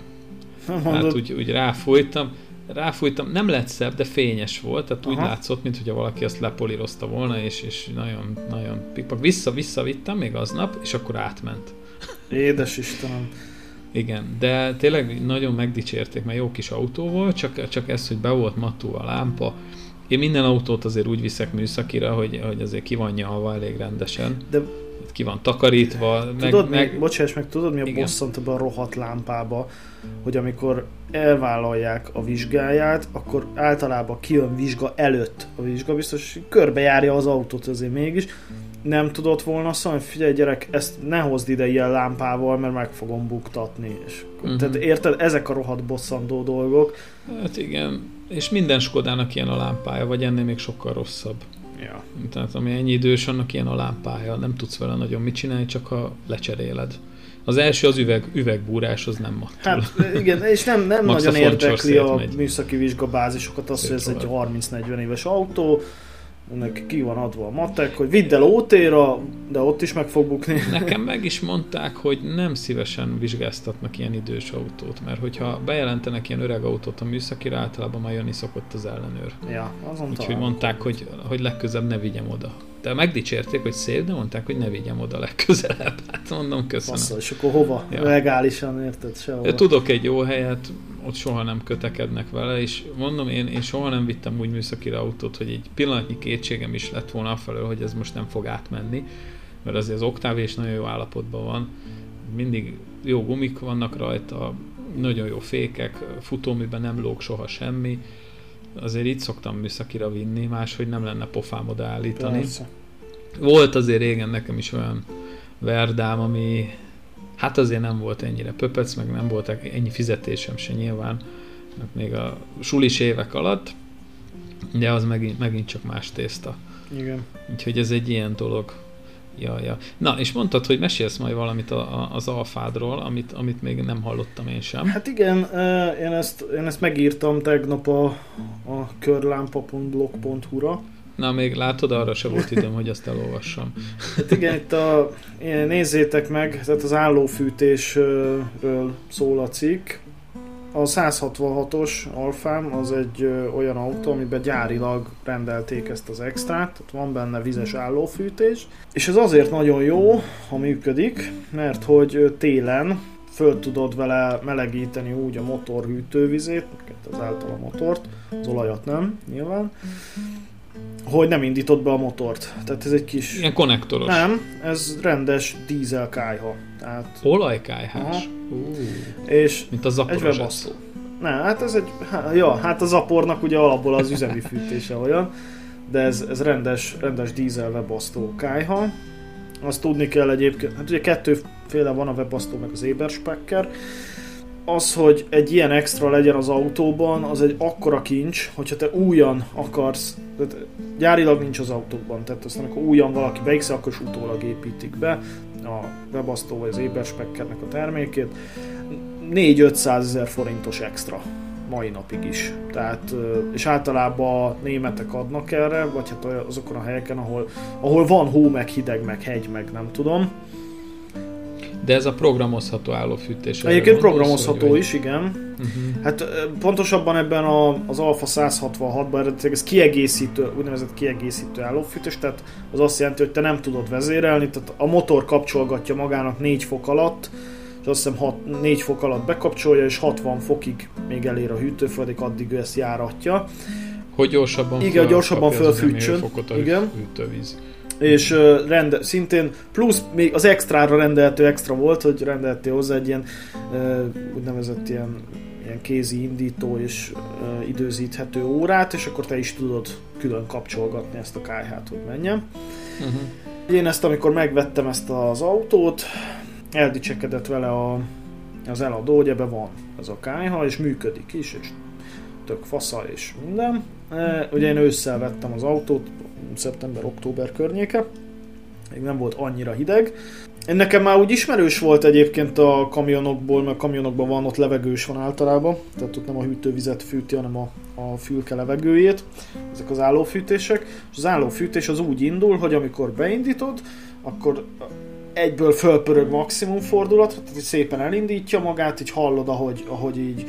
<laughs> Hát úgy, úgy ráfújtam, ráfújtam, nem lett szebb, de fényes volt, tehát Aha. úgy látszott, mintha valaki azt lepolírozta volna, és, és nagyon, nagyon pikpak. Vissza-vissza vittem még aznap, és akkor átment. Édes Istenem. Igen, de tényleg nagyon megdicsérték, mert jó kis autó volt, csak, csak ez, hogy be volt matú a lámpa. Én minden autót azért úgy viszek műszakira, hogy, hogy azért ki van elég rendesen. De ki van takarítva. Tudod, meg, meg, bocsáss meg, tudod mi a bosszant a rohadt lámpába, hogy amikor elvállalják a vizsgáját, akkor általában kijön vizsga előtt a vizsga, biztos körbejárja az autót azért mégis, nem tudott volna szólni, figyelj gyerek, ezt ne hozd ide ilyen lámpával, mert meg fogom buktatni. És, uh-huh. Tehát érted, ezek a rohadt bosszantó dolgok. Hát igen, és minden Skodának ilyen a lámpája, vagy ennél még sokkal rosszabb. Ja. Tehát ami ennyi idős, annak ilyen a lámpája, nem tudsz vele nagyon mit csinálni, csak ha lecseréled. Az első az üveg, üvegbúrás, az nem mattul. Hát igen, és nem, nem nagyon érdekli a megy. műszaki vizsgabázisokat az, hogy ez egy 30-40 éves autó, ennek ki van adva a matek, hogy vidd el OT-ra, de ott is meg fog bukni. Nekem meg is mondták, hogy nem szívesen vizsgáztatnak ilyen idős autót, mert hogyha bejelentenek ilyen öreg autót a műszakira, általában már jönni szokott az ellenőr. Ja, azon Úgyhogy mondták, hogy, hogy legközebb ne vigyem oda. De megdicsérték, hogy szép, de mondták, hogy ne vigyem oda legközelebb. <laughs> Hát mondom, köszönöm. Bassza, és akkor hova? Ja. Legálisan, érted? Sehova. Tudok egy jó helyet, ott soha nem kötekednek vele, és mondom, én, én soha nem vittem úgy műszakira autót, hogy egy pillanatnyi kétségem is lett volna afelől, hogy ez most nem fog átmenni, mert azért az Octavia is nagyon jó állapotban van, mindig jó gumik vannak rajta, nagyon jó fékek, futóműben nem lóg soha semmi, azért itt szoktam műszakira vinni, máshogy nem lenne pofám odaállítani. Persze. Volt azért régen nekem is olyan verdám, ami hát azért nem volt ennyire pöpec, meg nem volt ennyi fizetésem se nyilván, még a sulis évek alatt, de az megint, megint csak más tészta. Igen. Úgyhogy ez egy ilyen dolog. Ja, ja. Na, és mondtad, hogy mesélsz majd valamit a, a, az alfádról, amit, amit még nem hallottam én sem. Hát igen, én ezt, én ezt megírtam tegnap a, a körlámpa.blog.hu-ra. Na, még látod, arra se volt időm, hogy azt elolvassam. <laughs> Hát igen, itt a, nézzétek meg, tehát az állófűtésről szól a cikk. A 166-os Alfám az egy ö, olyan autó, amiben gyárilag rendelték ezt az extrát, tehát van benne vizes állófűtés, és ez azért nagyon jó, ha működik, mert hogy télen föl tudod vele melegíteni úgy a motor hűtővizét, ezáltal a motort, az olajat nem, nyilván, hogy nem indított be a motort. Tehát ez egy kis... Ilyen konnektoros. Nem, ez rendes dízel kájha. Tehát... Olajkájhás? Uh. És Mint az egy webasztó. Nem, hát ez egy... Há, ja, hát az apornak ugye alapból az üzemi fűtése olyan, de ez, ez rendes, rendes dízel webasztó kájha. Azt tudni kell egyébként, hát ugye kettőféle van a webasztó meg az Eberspekker az, hogy egy ilyen extra legyen az autóban, az egy akkora kincs, hogyha te újan akarsz, tehát gyárilag nincs az autóban, tehát aztán akkor újan valaki beigszel, akkor is utólag építik be a webasztó vagy az Eberspekkernek a termékét. 4-500 ezer forintos extra mai napig is. Tehát, és általában a németek adnak erre, vagy hát azokon a helyeken, ahol, ahol van hó, meg hideg, meg hegy, meg nem tudom de ez a programozható állófűtés. Egyébként programozható hogy, is, igen. Uh-huh. Hát pontosabban ebben a, az Alfa 166-ban eredetileg ez kiegészítő, úgynevezett kiegészítő állófűtés, tehát az azt jelenti, hogy te nem tudod vezérelni, tehát a motor kapcsolgatja magának 4 fok alatt, és azt hiszem 6, 4 fok alatt bekapcsolja, és 60 fokig még elér a hűtőföldig, addig ő ezt járatja. Hogy gyorsabban Igen, gyorsabban fölfűtsön. Igen. Hűtővíz. És rende, szintén plusz még az extrára rendelhető extra volt, hogy rendeltél hozzá egy ilyen úgynevezett ilyen, ilyen kézi indító és időzíthető órát, és akkor te is tudod külön kapcsolgatni ezt a kájhát, hogy menjen. Uh-huh. Én ezt, amikor megvettem ezt az autót, eldicsekedett vele a, az eladó, hogy ebbe van az a kájha, és működik is, és tök fasza és minden. E, ugye én ősszel vettem az autót, szeptember-október környéke, még nem volt annyira hideg. Nekem már úgy ismerős volt egyébként a kamionokból, mert kamionokban van, ott levegős van általában, tehát ott nem a hűtővizet fűti, hanem a, a fülke levegőjét, ezek az állófűtések, és az állófűtés az úgy indul, hogy amikor beindítod, akkor egyből fölpörög maximum fordulatra, tehát szépen elindítja magát, így hallod, ahogy, ahogy így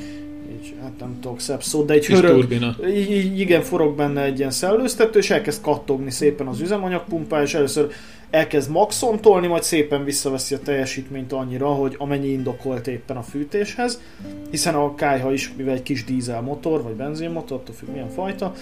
így, hát nem tudok szebb szót, de egy hörög, így, igen, forog benne egy ilyen szellőztető, és elkezd kattogni szépen az üzemanyagpumpá, és először elkezd maxon tolni, majd szépen visszaveszi a teljesítményt annyira, hogy amennyi indokolt éppen a fűtéshez, hiszen a kájha is, mivel egy kis dízelmotor, vagy benzinmotor, attól függ milyen fajta,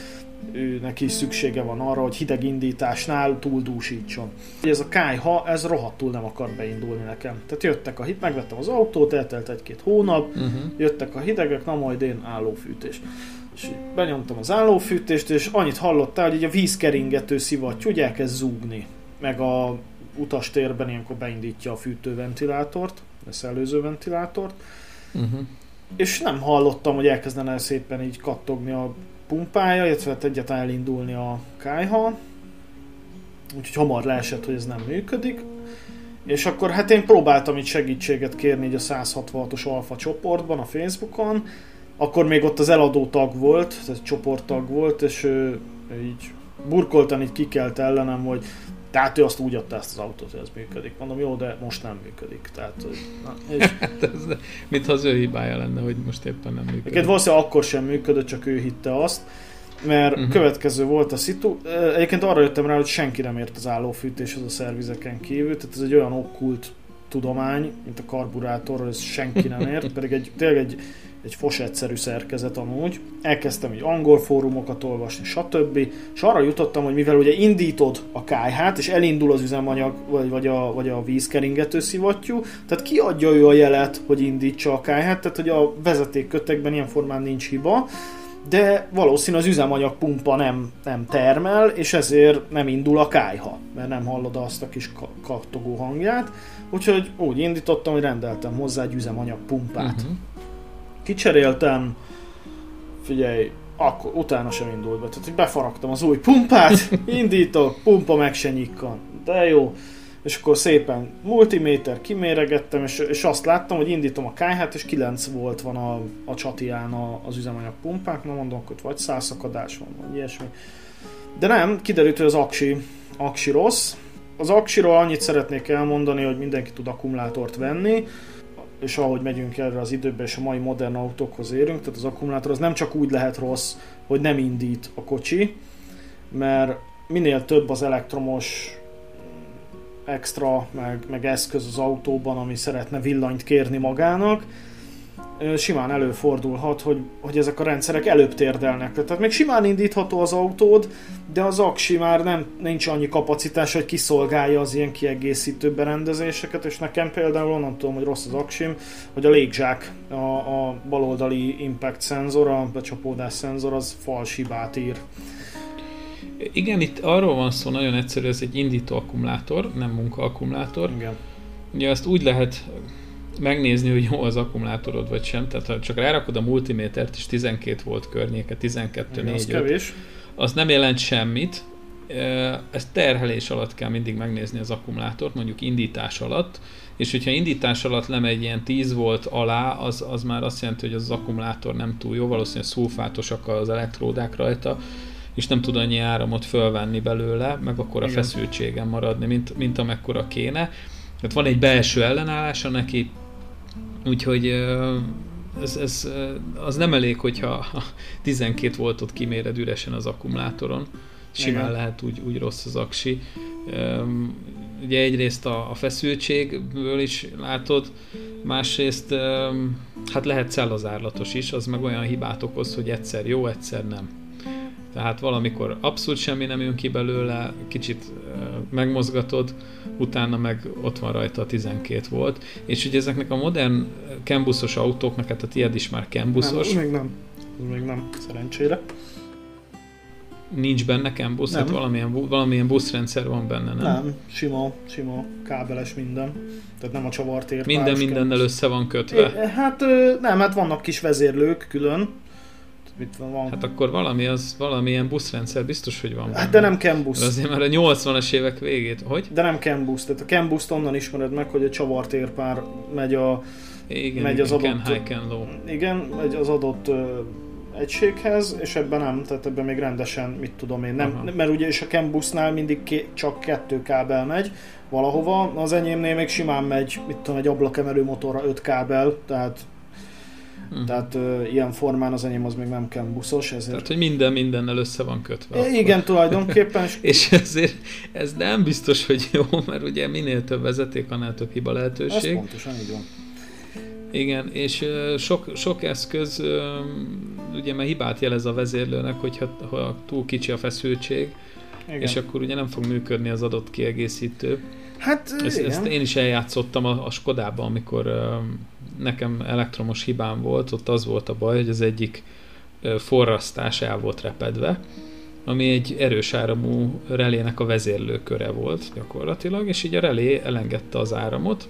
ő neki is szüksége van arra, hogy hideg indításnál túldúsítson. Ez a kájha, ez rohadtul nem akar beindulni nekem. Tehát jöttek a hit, megvettem az autót, eltelt egy-két hónap, uh-huh. jöttek a hidegek, na majd én állófűtés. És benyomtam az állófűtést, és annyit hallottál, hogy így a vízkeringető szivattyú úgy elkezd zúgni. Meg a utastérben ilyenkor beindítja a fűtőventilátort, a szellőző ventilátort. Uh-huh. És nem hallottam, hogy elkezdene szépen így kattogni a pumpája, illetve hát egyáltalán elindulni a kájha. Úgyhogy hamar leesett, hogy ez nem működik. És akkor hát én próbáltam itt segítséget kérni így a 166-os alfa csoportban, a Facebookon. Akkor még ott az eladó tag volt, tehát csoporttag volt, és ő, ő így burkoltan így kikelt ellenem, hogy tehát ő azt úgy adta ezt az autót, hogy ez működik. Mondom, jó, de most nem működik. Tehát, hogy, na, <laughs> és... Hát ez, mintha az ő hibája lenne, hogy most éppen nem működik. Egyébként valószínűleg akkor sem működött, csak ő hitte azt. Mert uh-huh. következő volt a szitu. Egyébként arra jöttem rá, hogy senki nem ért az állófűtéshez a szervizeken kívül, tehát ez egy olyan okkult tudomány, mint a karburátor, ez senki nem ért, <laughs> pedig egy, tényleg egy egy fos egyszerű szerkezet amúgy. Elkezdtem így angol fórumokat olvasni, stb. És arra jutottam, hogy mivel ugye indítod a kájhát, és elindul az üzemanyag, vagy, vagy, a, vagy a vízkeringető szivattyú, tehát kiadja ő a jelet, hogy indítsa a kájhát, tehát hogy a vezetékkötekben ilyen formán nincs hiba, de valószínű az üzemanyagpumpa nem, nem termel, és ezért nem indul a kájha, mert nem hallod azt a kis kattogó hangját. Úgyhogy úgy indítottam, hogy rendeltem hozzá egy üzemanyagpumpát. Uh-huh kicseréltem, figyelj, akkor utána sem indult be. Tehát, hogy befaragtam az új pumpát, <laughs> indítok, pumpa meg se nyikkan. De jó. És akkor szépen multiméter kiméregettem, és, és azt láttam, hogy indítom a kájhát, és 9 volt van a, a csatián a, az üzemanyag pumpák, na mondom, hogy vagy százszakadás van, vagy ilyesmi. De nem, kiderült, hogy az aksi, aksi rossz. Az aksiról annyit szeretnék elmondani, hogy mindenki tud akkumulátort venni, és ahogy megyünk erre az időbe, és a mai modern autókhoz érünk, tehát az akkumulátor az nem csak úgy lehet rossz, hogy nem indít a kocsi, mert minél több az elektromos extra, meg, meg eszköz az autóban, ami szeretne villanyt kérni magának, simán előfordulhat, hogy, hogy ezek a rendszerek előbb térdelnek. Tehát még simán indítható az autód, de az aksi már nem, nincs annyi kapacitás, hogy kiszolgálja az ilyen kiegészítő berendezéseket, és nekem például onnan tudom, hogy rossz az aksim, hogy a légzsák, a, a baloldali impact szenzor, a becsapódás szenzor, az fals hibát ír. Igen, itt arról van szó, nagyon egyszerű, ez egy indító akkumulátor, nem munka Igen. Ugye ezt úgy lehet megnézni, hogy jó az akkumulátorod vagy sem, tehát ha csak rárakod a multimétert és 12 volt környéke, 12 4 az kevés. az nem jelent semmit, ezt terhelés alatt kell mindig megnézni az akkumulátort, mondjuk indítás alatt, és hogyha indítás alatt lemegy ilyen 10 volt alá, az, az már azt jelenti, hogy az akkumulátor nem túl jó, valószínűleg szulfátosak az elektródák rajta, és nem tud annyi áramot fölvenni belőle, meg akkor a feszültségen maradni, mint, mint amekkora kéne. Tehát van egy belső ellenállása neki, úgyhogy ez, ez, az nem elég, hogyha <laughs> 12 voltot kiméred üresen az akkumulátoron. Simán Igen. lehet úgy, úgy rossz az aksi. Ugye egyrészt a, a feszültségből is látod, másrészt hát lehet cellazárlatos is, az meg olyan hibát okoz, hogy egyszer jó, egyszer nem. Tehát valamikor abszolút semmi nem jön ki belőle, kicsit megmozgatod, utána meg ott van rajta a 12 volt. És ugye ezeknek a modern cambusos autóknak, hát a tiéd is már cambusos. Nem, még nem. Még nem, szerencsére. Nincs benne cambusz, hát valamilyen, valamilyen buszrendszer van benne, nem? Nem, sima, sima kábeles minden. Tehát nem a csavartér. Minden mindennel össze van kötve. É, hát nem, hát vannak kis vezérlők külön, Mit van? Hát akkor valami az, valamilyen buszrendszer biztos, hogy van. Hát de nem Cambusz. Azért már a 80-as évek végét, hogy? De nem Cambusz, tehát a Cambusz onnan ismered meg, hogy a csavartérpár megy a igen, megy az adott, high, can low. Igen, megy az adott uh, egységhez, és ebben nem, tehát ebben még rendesen, mit tudom én, nem, Aha. mert ugye és a Cambusnál mindig ké, csak kettő kábel megy valahova, az enyémnél még simán megy, mit tudom, egy ablakemelő motorra öt kábel, tehát Uh-huh. Tehát uh, ilyen formán az enyém az még nem kell buszos. Ezért... Tehát, hogy minden mindennel össze van kötve. É, igen, tulajdonképpen. <laughs> és ezért ez nem biztos, hogy jó, mert ugye minél több vezeték, annál több hiba lehetőség. Ez pontosan így van. Igen, és sok, sok eszköz ugye mert hibát jelez a vezérlőnek, hogyha ha túl kicsi a feszültség, igen. és akkor ugye nem fog működni az adott kiegészítő. Hát ezt, igen. ezt én is eljátszottam a, a Skodában, amikor nekem elektromos hibám volt, ott az volt a baj, hogy az egyik forrasztás el volt repedve, ami egy erős áramú relének a vezérlőköre volt gyakorlatilag, és így a relé elengedte az áramot,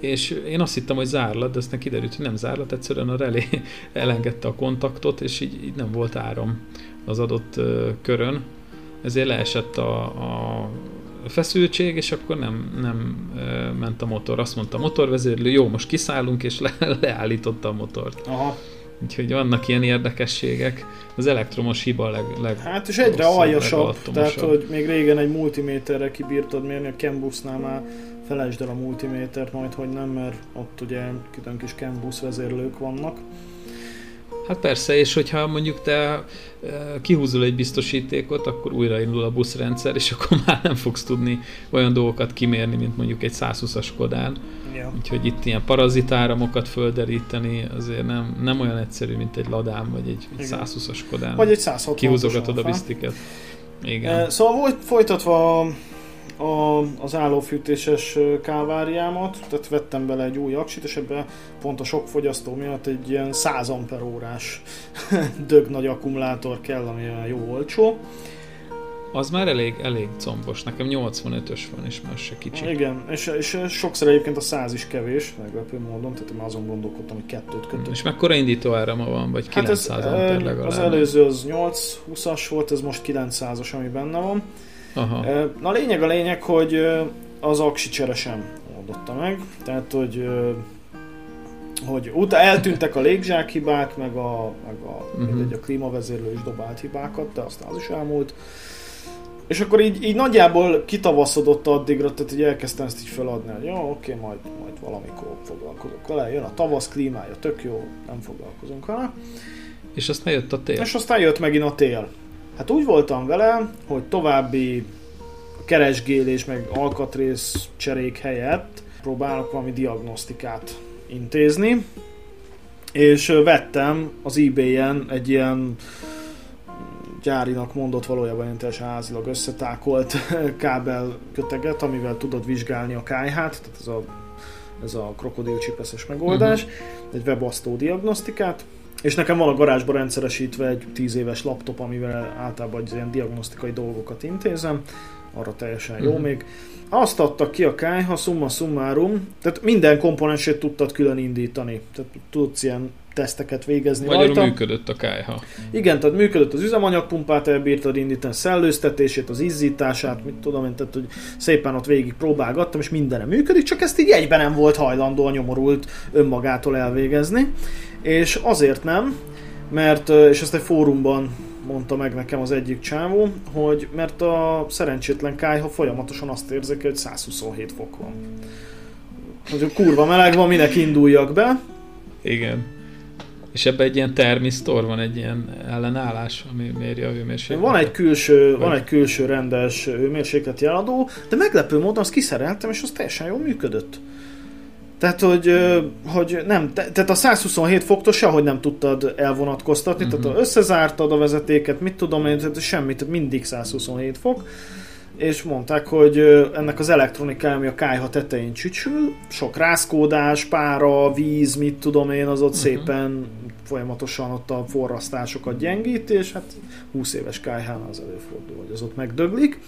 és én azt hittem, hogy zárlat, de aztán kiderült, hogy nem zárlat, egyszerűen a relé <laughs> elengedte a kontaktot, és így, így nem volt áram az adott körön, ezért leesett a, a feszültség, és akkor nem, nem ment a motor. Azt mondta a motorvezérlő, jó, most kiszállunk, és le, <laughs> leállította a motort. Aha. Úgyhogy vannak ilyen érdekességek. Az elektromos hiba leg, leg Hát és egyre aljasabb, tehát hogy még régen egy multiméterre kibírtad mérni, a Cambusnál már felejtsd el a multimétert majd, hogy nem, mert ott ugye külön kis Cambus vezérlők vannak. Hát persze, és hogyha mondjuk te eh, kihúzol egy biztosítékot, akkor újraindul a buszrendszer, és akkor <laughs> már nem fogsz tudni olyan dolgokat kimérni, mint mondjuk egy 120-as Kodán. Ja. Úgyhogy itt ilyen parazitáramokat földeríteni azért nem, nem olyan egyszerű, mint egy Ladám, vagy egy, egy 120-as Kodán. Vagy egy 160 Kihúzogatod a biztiket. Igen. Eh, szóval folytatva a, az állófűtéses káváriámat, tehát vettem bele egy új aksit, és ebben pont a sok fogyasztó miatt egy ilyen 100 amperórás <laughs> dög nagy akkumulátor kell, ami jó olcsó. Az már elég, elég combos. Nekem 85-ös van, és már se kicsi. Igen, és, és sokszor egyébként a 100 is kevés, meglepő módon, tehát én azon gondolkodtam, hogy kettőt kötök. És mekkora indító árama van, vagy 900 hát ez, amper legalább? Az előző az 820-as volt, ez most 900-as, ami benne van. Aha. Na a lényeg a lényeg, hogy az aksi csere sem oldotta meg, tehát hogy hogy utána eltűntek a légzsák hibák, meg a, meg a, uh-huh. mindegy, a klímavezérlő is dobált hibákat, de aztán az is elmúlt. És akkor így, így nagyjából kitavaszodott addigra, tehát így elkezdtem ezt így feladni, hogy jó, oké, majd, majd valamikor foglalkozok vele, jön a tavasz klímája, tök jó, nem foglalkozunk vele. És aztán jött a tél. És aztán jött megint a tél. Hát úgy voltam vele, hogy további keresgélés meg alkatrész cserék helyett próbálok valami diagnosztikát intézni, és vettem az ebay-en egy ilyen gyárinak mondott valójában ilyen teljesen házilag összetákolt <laughs> kábel köteget, amivel tudod vizsgálni a kájhát, tehát ez a, ez a krokodilcsipeszes megoldás, uh-huh. egy webasztó diagnosztikát, és nekem van a garázsba rendszeresítve egy 10 éves laptop, amivel általában ilyen diagnosztikai dolgokat intézem, arra teljesen jó még. Azt adtak ki a kájha, summa summarum, tehát minden komponensét tudtad külön indítani. Tehát tudsz ilyen teszteket végezni Magyarul rajta. működött a kájha. Igen, tehát működött az üzemanyagpumpát, elbírtad indítani, szellőztetését, az izzítását, mit tudom én, tehát hogy szépen ott végig próbálgattam, és mindenre működik, csak ezt így egyben nem volt hajlandó a nyomorult önmagától elvégezni. És azért nem, mert, és ezt egy fórumban mondta meg nekem az egyik csávó, hogy mert a szerencsétlen kájha folyamatosan azt érzik, hogy 127 fok van. Hogy kurva meleg van, minek induljak be. Igen. És ebben egy ilyen termisztor van, egy ilyen ellenállás, ami méri a hőmérsékletet. Van egy külső, Vagy... van egy külső rendes hőmérséklet jeladó, de meglepő módon azt kiszereltem, és az teljesen jól működött. Tehát, hogy, hogy nem, tehát a 127 foktól sehogy nem tudtad elvonatkoztatni, uh-huh. tehát mhm. összezártad a vezetéket, mit tudom én, tehát semmit, mindig 127 fok. és mondták, hogy ennek az elektronikája, ami a kájha tetején csücsül, sok rázkódás, pára, víz, mit tudom én, az ott uh-huh. szépen folyamatosan ott a forrasztásokat gyengít, és hát 20 éves kájhán az előfordul, hogy az ott megdöglik.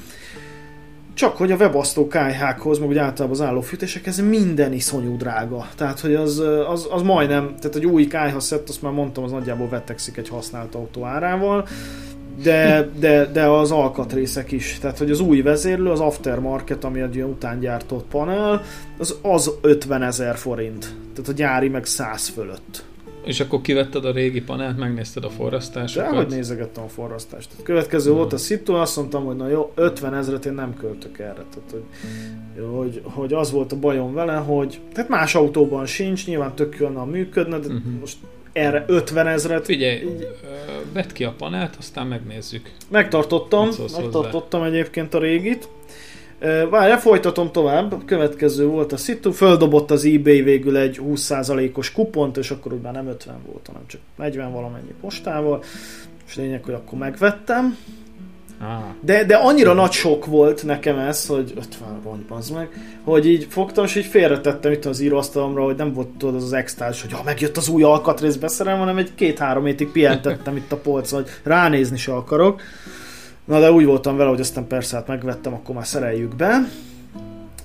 Csak hogy a webasztó kájhákhoz, meg úgy általában az állófűtésekhez minden iszonyú drága. Tehát, hogy az, az, az majdnem, tehát egy új kájha szett, azt már mondtam, az nagyjából vetekszik egy használt autó árával de, de, de az alkatrészek is. Tehát, hogy az új vezérlő, az aftermarket, ami egy ilyen utángyártott panel, az, az 50 ezer forint. Tehát a gyári meg 100 fölött. És akkor kivetted a régi panelt, megnézted a forrasztásokat? De hogy nézegettem a forrasztást. Tehát következő hmm. volt a szitu, azt mondtam, hogy na jó, 50 ezeret én nem költök erre. Tehát, hogy, hogy, hogy az volt a bajom vele, hogy tehát más autóban sincs, nyilván tök jön a működne, de uh-huh. most erre 50 ezeret. Figyelj, így... vedd ki a panelt, aztán megnézzük. Megtartottam, megtartottam hozzá. egyébként a régit. Várjál, folytatom tovább. Következő volt a szitu, földobott az eBay végül egy 20%-os kupont, és akkor úgy már nem 50 volt, hanem csak 40 valamennyi postával. És lényeg, hogy akkor megvettem. De, de annyira nagy sok volt nekem ez, hogy 50 rongy, az meg, hogy így fogtam, és így félretettem itt az íróasztalomra, hogy nem volt tudod az az extás, hogy ha megjött az új alkatrész beszerelem, hanem egy két-három hétig pihentettem itt a polcon, hogy ránézni se akarok. Na de úgy voltam vele, hogy aztán persze hát megvettem, akkor már szereljük be.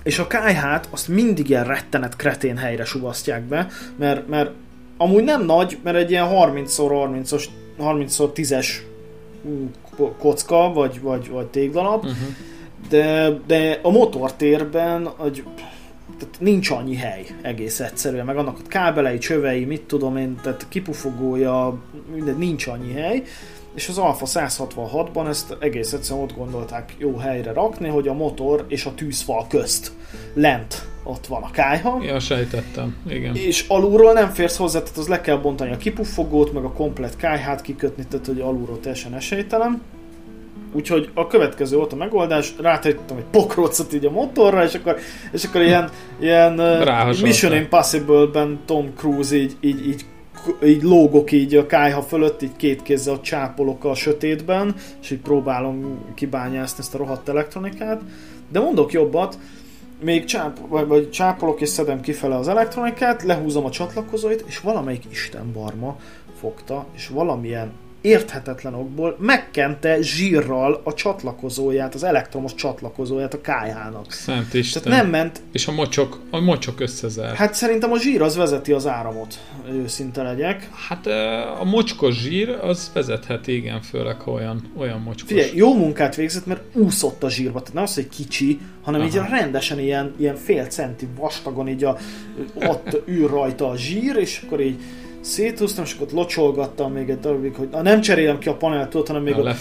És a kájhát azt mindig ilyen rettenet kretén helyre suvasztják be, mert, mert amúgy nem nagy, mert egy ilyen 30x30-os 30x10-es kocka, vagy, vagy, vagy téglalap, uh-huh. de, de a motortérben hogy, tehát nincs annyi hely egész egyszerűen, meg annak a kábelei, csövei, mit tudom én, tehát kipufogója, minden, nincs annyi hely, és az Alfa 166-ban ezt egész egyszerűen ott gondolták jó helyre rakni, hogy a motor és a tűzfal közt lent ott van a kájha. Ja, sejtettem, igen. És alulról nem férsz hozzá, tehát az le kell bontani a kipufogót, meg a komplet kájhát kikötni, tehát hogy alulról teljesen esélytelen. Úgyhogy a következő volt a megoldás, rátettem egy pokrócot így a motorra, és akkor, és akkor ilyen, ilyen Mission Impossible-ben Tom Cruise így, így, így így lógok így a kájha fölött, így két kézzel csápolok a sötétben, és így próbálom kibányászni ezt a rohadt elektronikát. De mondok jobbat, még csáp, vagy, vagy csápolok és szedem kifele az elektronikát, lehúzom a csatlakozóit, és valamelyik Isten barma fogta, és valamilyen érthetetlen okból megkente zsírral a csatlakozóját, az elektromos csatlakozóját a kájhának. Szent Isten. Tehát nem ment... És a mocsok, a mocsok összezárt. Hát szerintem a zsír az vezeti az áramot, őszinte legyek. Hát a mocskos zsír az vezethet, igen, főleg olyan, olyan mocskos. Figyelj, jó munkát végzett, mert úszott a zsírba, tehát nem az, hogy kicsi, hanem Aha. így rendesen ilyen, ilyen fél centi vastagon így a, ott űr rajta a zsír, és akkor így széthúztam, és akkor ott locsolgattam még egy darabig, hogy na, nem cserélem ki a paneltól, hanem még a,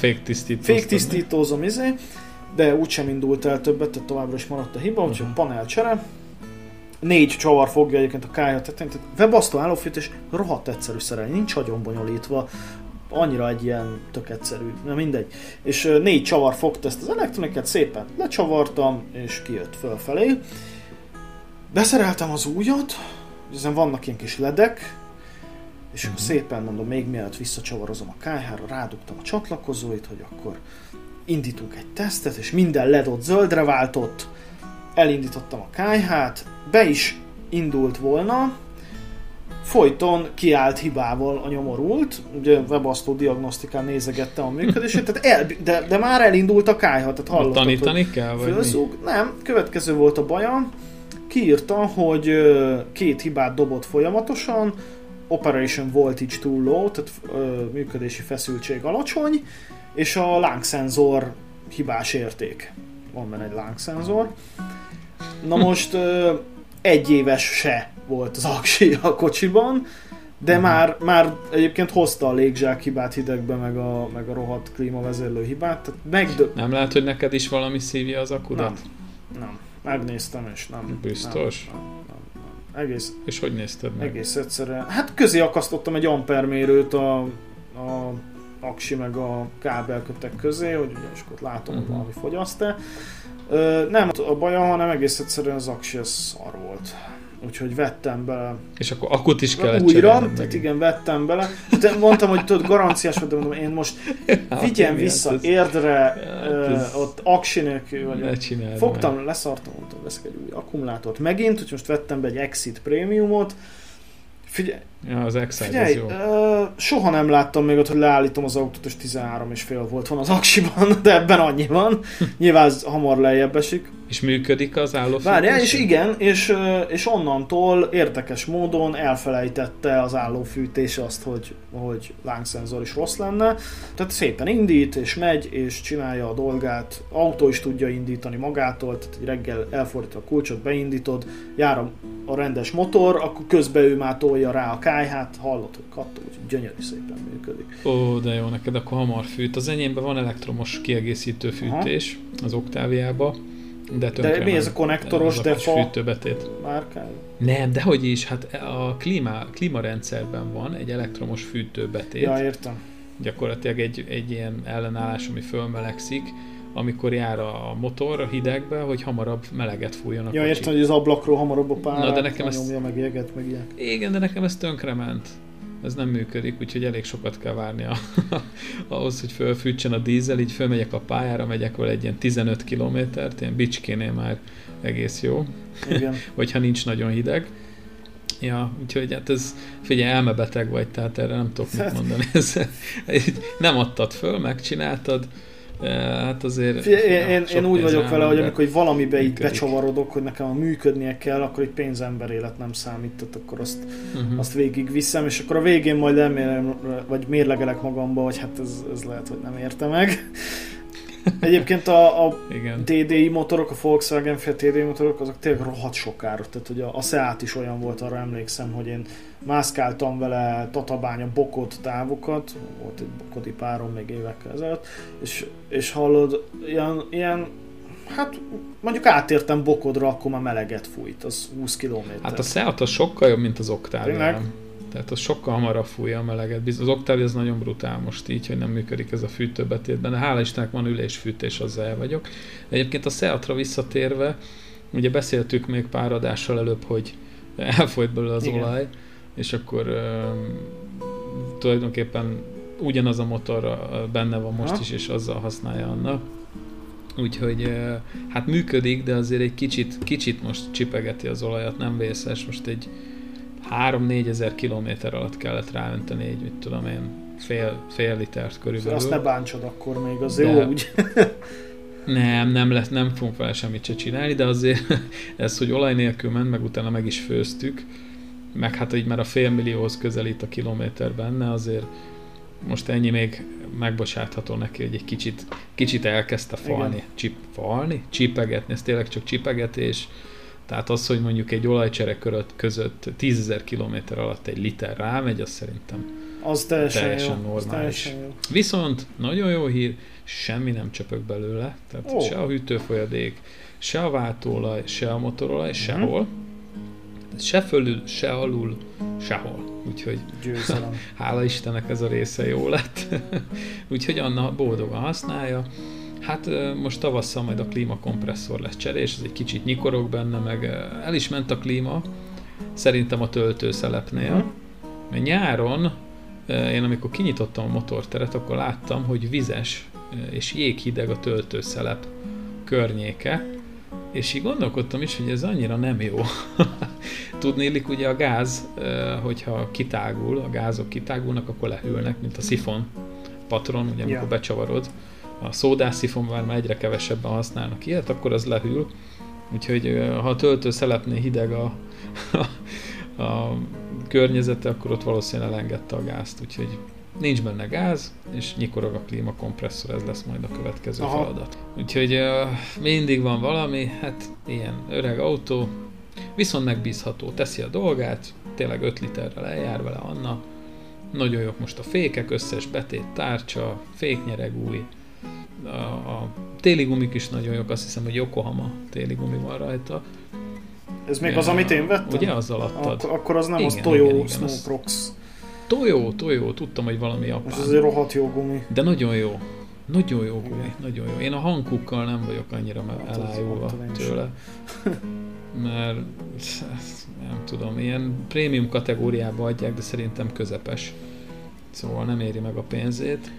féktisztítózom, izé, de úgysem indult el többet, tehát továbbra is maradt a hiba, úgyhogy uh-huh. panel csere. Négy csavar fogja egyébként a káját, tehát webasztó állófűtés rohadt egyszerű szerelni, nincs nagyon bonyolítva, annyira egy ilyen tök egyszerű, na mindegy. És négy csavar fogta ezt az elektronikát, szépen lecsavartam, és kijött fölfelé. Beszereltem az újat, ezen vannak ilyen kis ledek, és uh-huh. szépen mondom, még mielőtt visszacsavarozom a KH-ra, rádugtam a csatlakozóit, hogy akkor indítunk egy tesztet, és minden LED ott zöldre váltott, elindítottam a KH-t, be is indult volna, folyton kiállt hibával a nyomorult, ugye webasztó diagnosztikán nézegette a működését, tehát el, de, de már elindult a kájha, tehát hallottad, Tanítani kell? Vagy fölszúg. Nem, következő volt a baja, kiírta, hogy két hibát dobott folyamatosan, operation voltage too low, tehát ö, működési feszültség alacsony, és a lángszenzor hibás érték. Van benne egy lángszenzor. Na most ö, egy éves se volt az aksi a kocsiban, de uh-huh. már, már egyébként hozta a légzsák hibát hidegbe, meg a, meg a rohadt klímavezérlő hibát. Tehát megdö- nem lehet, hogy neked is valami szívja az akudat? Nem, nem. Megnéztem, és nem. Biztos? Nem, nem. Egész, És hogy nézted meg? Egész egyszerűen. Hát közé akasztottam egy ampermérőt a, a aksi meg a kábelkötek közé, hogy ugye, és akkor látom, uh-huh. hogy mhm. valami fogyaszt-e. nem a baja, hanem egész egyszerűen az aksi az szar volt. úgyhogy vettem be. És akkor akut is kellett Újra, tehát igen, vettem bele. De mondtam, hogy tudod, garanciás vagy, de mondom, én most <laughs> hát, vigyen vissza ez, érdre, hát ez, ott aksi nélkül vagyok. Fogtam, leszartam, veszek egy új akkumulátort megint, hogy most vettem be egy Exit Premiumot, Figyelj, ja, az Excite figyelj, jó. Uh, soha nem láttam még ott, hogy leállítom az autót, és 13 és fél volt van az aksiban, <laughs> de ebben annyi van. <laughs> Nyilván ez hamar lejjebb esik. És működik az állófűtés? Várjál, és igen, és, és onnantól érdekes módon elfelejtette az állófűtés azt, hogy, hogy lángszenzor is rossz lenne. Tehát szépen indít, és megy, és csinálja a dolgát. Autó is tudja indítani magától, tehát reggel elfordítod a kulcsot, beindítod, jár a, a rendes motor, akkor közben ő már tolja rá a kájhát, hallod, hogy kattó, hogy gyönyörű szépen működik. Ó, de jó, neked akkor hamar fűt. Az enyémben van elektromos kiegészítő fűtés Aha. az oktáviába de, de mi ez a konnektoros a defa fűtőbetét? Márkája? Nem, de hogy is, hát a klíma, klímarendszerben van egy elektromos fűtőbetét. Ja, értem. Gyakorlatilag egy, egy ilyen ellenállás, ami fölmelegszik, amikor jár a motor a hidegbe, hogy hamarabb meleget fújjon a Ja, kocsi. értem, hogy az ablakról hamarabb a párát Na, de nekem ezt... nyomja, meg jeget, meg ilyen. Igen, de nekem ez tönkrement ez nem működik, úgyhogy elég sokat kell várni a, <laughs> ahhoz, hogy fölfűtsen a dízel, így fölmegyek a pályára, megyek vele egy ilyen 15 kilométert, ilyen Bicskénél már egész jó, Igen. <laughs> hogyha nincs nagyon hideg. Ja, úgyhogy hát ez, figyelj, elmebeteg vagy, tehát erre nem tudok mit mondani. <laughs> Ez, nem adtad föl, megcsináltad, Hát azért... Fie, én, én, én úgy vagyok vele, hogy amikor egy valamibe itt becsavarodok, hogy nekem a működnie kell, akkor egy pénzember élet nem számít, tehát akkor azt, uh-huh. azt végig viszem, és akkor a végén majd elmérem, vagy mérlegelek magamba, hogy hát ez, ez lehet, hogy nem érte meg. Egyébként a, a Igen. TDI motorok, a Volkswagen fél TDI motorok, azok tényleg rohadt sokára. Tehát, hogy a, a Seat is olyan volt, arra emlékszem, hogy én mászkáltam vele Tatabánya bokot távokat, volt egy bokodi párom még évekkel ezelőtt, és, és hallod, ilyen, ilyen hát mondjuk átértem Bokodra, akkor már meleget fújt, az 20 km. Hát a Seat az sokkal jobb, mint az Octavia. Tehát az sokkal hamarabb fújja a meleget. Az Octavia az nagyon brutál most így, hogy nem működik ez a fűtőbetétben, de hála Istennek van ülésfűtés, azzal el vagyok. De egyébként a Seatra visszatérve, ugye beszéltük még pár adással előbb, hogy elfolyt belőle az Igen. olaj, és akkor uh, tulajdonképpen ugyanaz a motor benne van most ha? is, és azzal használja annak. Úgyhogy hát működik, de azért egy kicsit, kicsit most csipegeti az olajat, nem vészes, most egy 3-4 ezer kilométer alatt kellett ráönteni egy, mit tudom én, fél, fél litert körülbelül. Azt ne bántsad akkor még, az de, jó úgy. <laughs> nem, nem, lesz, nem fogunk vele semmit se csinálni, de azért <laughs> ez, hogy olaj nélkül ment, meg utána meg is főztük, meg hát így már a fél millióhoz közelít a kilométer benne, azért most ennyi még megbocsátható neki, hogy egy kicsit, kicsit elkezdte falni, csip, falni, csipegetni, ez tényleg csak csipegetés, tehát az, hogy mondjuk egy olajcsere között 10.000 km alatt egy liter rámegy, az szerintem az teljesen, teljesen jó. normális. Teljesen jó. Viszont nagyon jó hír, semmi nem csöpög belőle, tehát oh. se a hűtőfolyadék, se a váltóolaj, se a motorolaj, uh-huh. sehol. Se fölül, se alul, sehol. Úgyhogy Győzelem. <laughs> hála Istennek ez a része jó lett. <laughs> Úgyhogy Anna boldogan használja. Hát most tavasszal majd a klímakompresszor lesz cserés, ez egy kicsit nyikorog benne, meg el is ment a klíma, szerintem a töltőszelepnél. Uh-huh. Mert nyáron, én amikor kinyitottam a motorteret, akkor láttam, hogy vizes és jéghideg a töltőszelep környéke, és így gondolkodtam is, hogy ez annyira nem jó. <laughs> Tudnélik ugye a gáz, hogyha kitágul, a gázok kitágulnak, akkor lehűlnek, mint a szifon patron, ugye amikor ja. becsavarod a szódászifon már egyre kevesebben használnak ilyet, akkor az lehűl. Úgyhogy ha a töltő szelepné hideg a, a, <laughs> a környezete, akkor ott valószínűleg elengedte a gázt. Úgyhogy nincs benne gáz, és nyikorog a klímakompresszor, ez lesz majd a következő Aha. feladat. Úgyhogy uh, mindig van valami, hát ilyen öreg autó, viszont megbízható, teszi a dolgát, tényleg 5 literrel eljár vele Anna, nagyon jók most a fékek, összes betét, tárcsa, féknyereg új, a, a téli gumik is nagyon jók, azt hiszem, hogy Yokohama téli gumi van rajta. Ez még ja, az, amit én vettem? Ugye azzal adtad? Ak- akkor az nem, igen, az Toyo igen, igen, Snowprox. Toyo, Toyo, tudtam, hogy valami japán. Ez azért rohadt jó gumi. De nagyon jó. Nagyon jó gumi, igen. nagyon jó. Én a hangkukkal nem vagyok annyira hát elájulva tőle. mert nem tudom, ilyen prémium kategóriába adják, de szerintem közepes. Szóval nem éri meg a pénzét.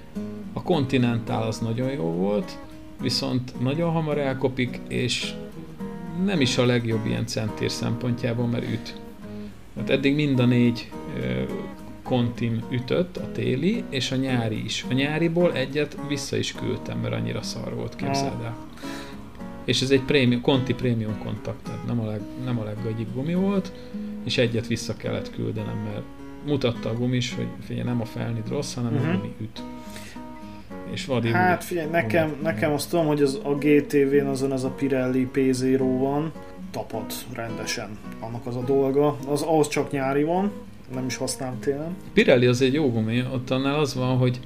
A Continental az nagyon jó volt, viszont nagyon hamar elkopik, és nem is a legjobb ilyen centér szempontjából, mert üt. Mert eddig mind a négy kontim ütött, a téli, és a nyári is. A nyáriból egyet vissza is küldtem, mert annyira szar volt, képzeld el. És ez egy prémium, konti prémium kontakt, tehát nem a, leg, nem a leggagyibb gumi volt, és egyet vissza kellett küldenem, mert mutatta a gumis, hogy figyelj, nem a felnit rossz, hanem uh-huh. a gumi üt. És vadi Hát figyelj, nekem, nekem azt tudom, hogy az, a GTV-n azon ez a Pirelli P0 van, tapad rendesen annak az a dolga. Az ahhoz csak nyári van, nem is használom télen. Pirelli az egy jó gumi, ott annál az van, hogy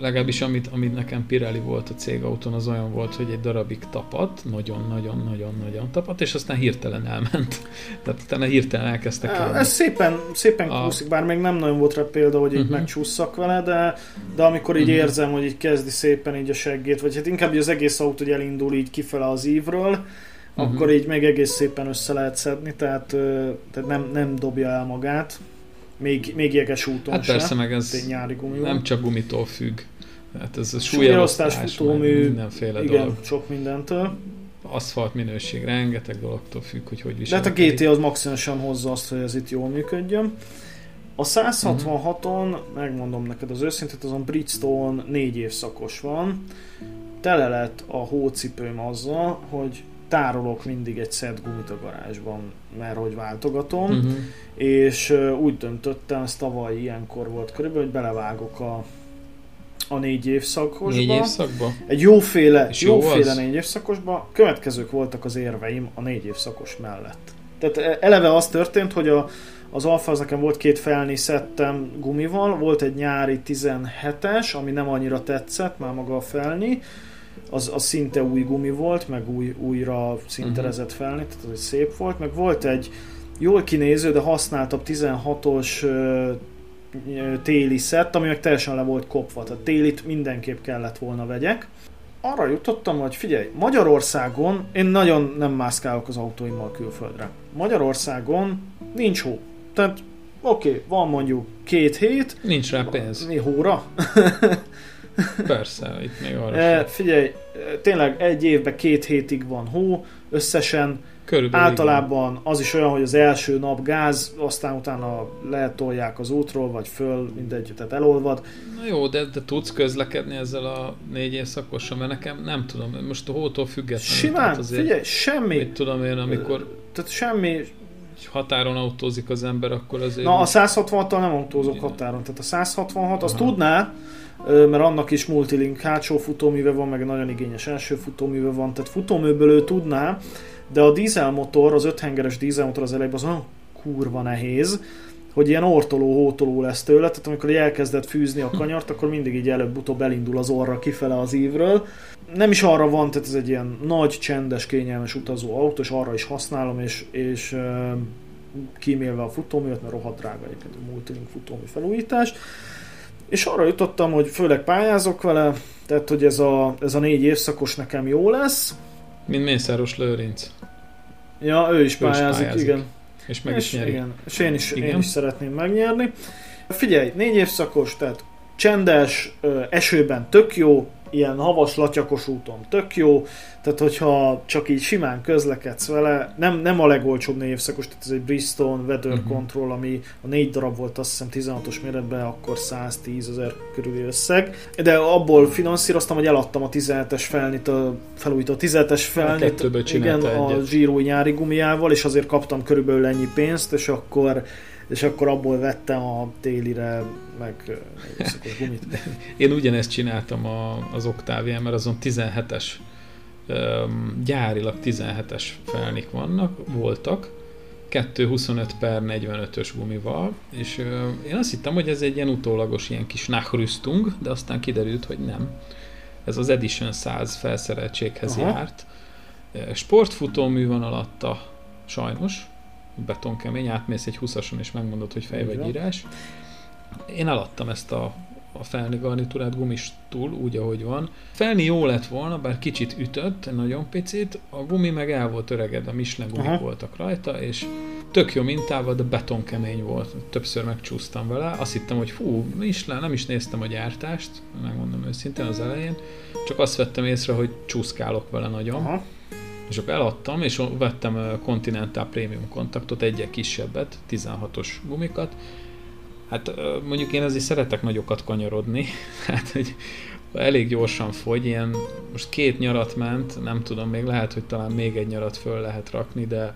legalábbis amit, amit nekem Pirelli volt a cégautón, az olyan volt, hogy egy darabig tapadt, nagyon-nagyon-nagyon-nagyon tapadt, és aztán hirtelen elment. <laughs> Tehát utána hirtelen elkezdtek el. Ez szépen, szépen a... kúszik, bár még nem nagyon volt rá példa, hogy így uh-huh. megcsúszak vele, de, de amikor így uh-huh. érzem, hogy így kezdi szépen így a seggét, vagy hát inkább hogy az egész autó hogy elindul így kifele az ívről, uh-huh. akkor így még egész szépen össze lehet szedni, tehát, tehát nem, nem dobja el magát még, még jeges úton Hát persze, meg ez nyári gumi nem csak gumitól függ. Hát ez a súlyelosztás, futómű, mindenféle igen, dolog. sok mindentől. Aszfalt minőség, rengeteg dologtól függ, hogy hogy visel. De hát a GT az maximálisan hozza azt, hogy ez itt jól működjön. A 166-on, uh-huh. megmondom neked az őszintét, azon Bridgestone négy évszakos van. Tele lett a hócipőm azzal, hogy tárolok mindig egy szed gumit a garázsban, mert hogy váltogatom, uh-huh. és úgy döntöttem, ez tavaly ilyenkor volt körülbelül, hogy belevágok a, a négy évszakosba. Négy évszakba? Egy jóféle, és jóféle jó négy évszakosba. Következők voltak az érveim a négy évszakos mellett. Tehát e, eleve az történt, hogy a, az Alfa az nekem volt két felni szettem gumival, volt egy nyári 17-es, ami nem annyira tetszett, már maga a felni, az, az szinte új gumi volt, meg új, újra szinterezett mhm. felni, tehát az szép volt, meg volt egy jól kinéző, de használtabb 16-os téli szett, ami meg teljesen le volt kopva, tehát télit mindenképp kellett volna vegyek. Arra jutottam, hogy figyelj, Magyarországon, én nagyon nem mászkálok az autóimmal külföldre. Magyarországon nincs hó. Tehát oké, okay, van mondjuk két hét. Nincs rá pénz. Mi hóra? <laughs> Persze, itt még arra e, Figyelj, tényleg egy évben két hétig van hó, összesen Körülbelül általában igen. az is olyan, hogy az első nap gáz, aztán utána letolják az útról, vagy föl, mindegy, tehát elolvad. Na jó, de, de tudsz közlekedni ezzel a négy évszakossal, mert nekem nem tudom, most a hótól függetlenül. Simán, azért, figyelj, semmi. Mit tudom én, amikor... Tehát semmi, határon autózik az ember, akkor azért... Na, a 166-tal nem autózok igen. határon, tehát a 166, azt tudná, mert annak is multilink hátsó futóműve van, meg nagyon igényes első futóműve van, tehát futóműből ő tudná, de a dízelmotor, az öthengeres dízelmotor az elejében az olyan kurva nehéz, hogy ilyen ortoló, hótoló lesz tőle, tehát amikor elkezdett fűzni a kanyart, akkor mindig így előbb-utóbb elindul az orra kifele az ívről. Nem is arra van, tehát ez egy ilyen nagy, csendes, kényelmes utazó autó, és arra is használom, és, és kímélve a futóművet, mert rohadt drága egyébként a multilink futómű felújítás. És arra jutottam, hogy főleg pályázok vele, tehát hogy ez a, ez a négy évszakos nekem jó lesz. Mint Mészáros Lőrinc. Ja, ő is pályázik, pályázik. igen. És meg és, is nyeri. Igen, és én is, igen. én is szeretném megnyerni. Figyelj, négy évszakos, tehát csendes, esőben tök jó, ilyen havas, latyakos úton. Tök jó, tehát hogyha csak így simán közlekedsz vele, nem, nem a legolcsóbb névszakos, tehát ez egy Bristol Weather uh-huh. Control, ami a négy darab volt azt hiszem 16-os méretben, akkor 110 ezer körüli összeg, de abból finanszíroztam, hogy eladtam a 17-es felnit, a felújított 17-es felnit, igen, a zsírói nyári gumiával, és azért kaptam körülbelül ennyi pénzt, és akkor és akkor abból vettem a télire, meg gumit. <laughs> Én ugyanezt csináltam a, az Octavian, mert azon 17-es gyárilag 17-es felnik vannak, voltak, 225 per 45-ös gumival, és én azt hittem, hogy ez egy ilyen utólagos ilyen kis nachrüstung, de aztán kiderült, hogy nem. Ez az Edition 100 felszereltséghez Aha. járt. Sportfutómű van alatta, sajnos, betonkemény, átmész egy 20-ason és megmondod, hogy fej vagy írás. Én eladtam ezt a, a felni garnitúrát gumistul, úgy ahogy van. Felni jó lett volna, bár kicsit ütött, nagyon picit, a gumi meg el volt öreged, a Michelin gumik Aha. voltak rajta, és tök jó mintával, de betonkemény volt. Többször megcsúsztam vele. Azt hittem, hogy fú, Michelin, nem is néztem a gyártást, megmondom őszintén az elején, csak azt vettem észre, hogy csúszkálok vele nagyon. Aha. És akkor eladtam, és vettem Continental Premium kontaktot, egyet kisebbet, 16-os gumikat. Hát mondjuk én azért szeretek nagyokat kanyarodni, <laughs> hát hogy elég gyorsan fogy, ilyen most két nyarat ment, nem tudom, még lehet, hogy talán még egy nyarat föl lehet rakni, de,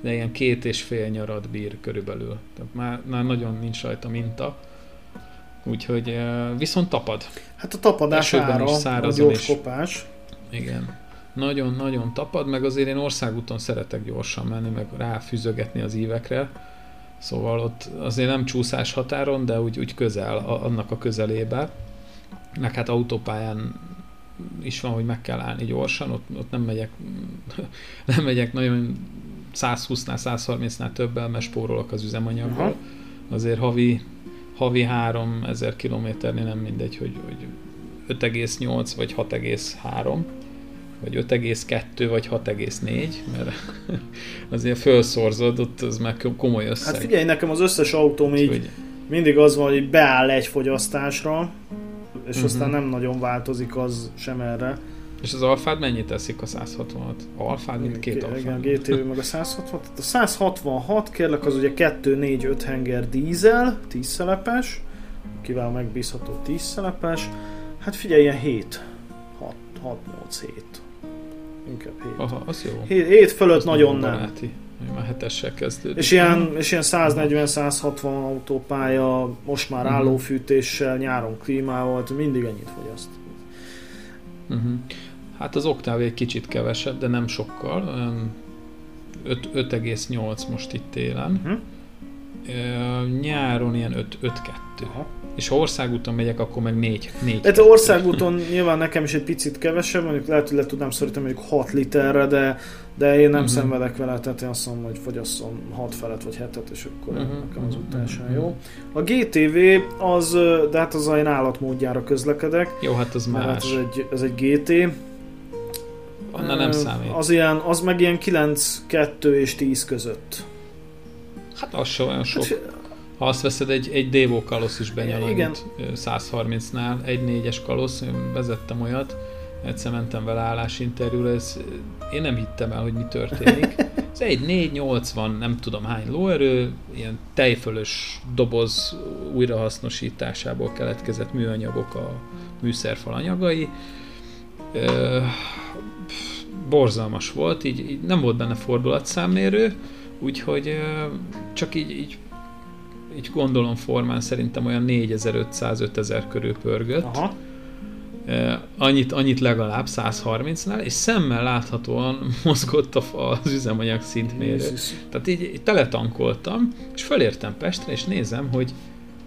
de ilyen két és fél nyarat bír körülbelül. Tehát már, már nagyon nincs rajta minta. Úgyhogy viszont tapad. Hát a tapadás ára, is, a gyors kopás. Igen nagyon-nagyon tapad, meg azért én országúton szeretek gyorsan menni, meg ráfűzögetni az ívekre, szóval ott azért nem csúszás határon, de úgy, úgy közel, a, annak a közelébe. Meg hát autópályán is van, hogy meg kell állni gyorsan, ott, ott nem megyek <laughs> nem megyek nagyon 120-nál, 130-nál többel, mert spórolok az üzemanyaggal. Uh-huh. Azért havi, havi 3000 kilométernél nem mindegy, hogy, hogy 5,8 vagy 6,3 vagy 5,2 vagy 6,4, mert <laughs> azért felszorzod, ott az már komoly összeg. Hát figyelj, nekem az összes autóm így hogy... mindig az van, hogy beáll egy fogyasztásra, és uh-huh. aztán nem nagyon változik az sem erre. És az alfád mennyit teszik a 166? Alfád, mint két alfád. Igen, GTV meg a 166. A 166 kérlek az ugye 2-4-5 henger dízel, 10 szelepes, kivel megbízható 10 szelepes. Hát figyelj, ilyen 7. 6, 8, 7 inkább 7. Aha, az jó. 7, 7 fölött az nagyon nem. Baráti. Már hetessel kezdődik. És ilyen, és ilyen 140-160 autópálya, most már uh-huh. állófűtéssel, nyáron klímával, mindig ennyit fogyaszt. Uh-huh. Hát az Octave egy kicsit kevesebb, de nem sokkal. 5,8 most itt télen. Uh-huh. Nyáron ilyen 5,2. És ha országúton megyek, akkor meg 4. 4 hát országúton nyilván nekem is egy picit kevesebb, mondjuk lehet, hogy le tudnám szorítani mondjuk 6 literre, de, de én nem uh-huh. szenvedek vele, tehát én azt mondom, hogy fogyasszon 6 felet vagy 7-et, és akkor uh-huh. nekem az utánsan uh-huh. jó. A GTV az, de hát az én állatmódjára közlekedek. Jó, hát az más. Hát ez egy, ez egy GT. Annál nem számít. Az, ilyen, az meg ilyen 9, 2 és 10 között. Hát az sem olyan sok. Hát, ha azt veszed, egy, egy Devo kalosz is benyalanyít 130-nál, egy négyes kalosz, én vezettem olyat, egyszer mentem vele állásinterjúra, ez, én nem hittem el, hogy mi történik. <laughs> Ez egy 480, nem tudom hány lóerő, ilyen tejfölös doboz újrahasznosításából keletkezett műanyagok a műszerfal anyagai. Ö, borzalmas volt, így, így nem volt benne fordulatszámmérő, úgyhogy csak így, így így gondolom formán szerintem olyan 4500-5000 körül pörgött. Aha. Annyit, annyit legalább 130-nál, és szemmel láthatóan <laughs> mozgott az üzemanyag szintmérő. Jézus. Tehát így, így teletankoltam, és felértem Pestre, és nézem, hogy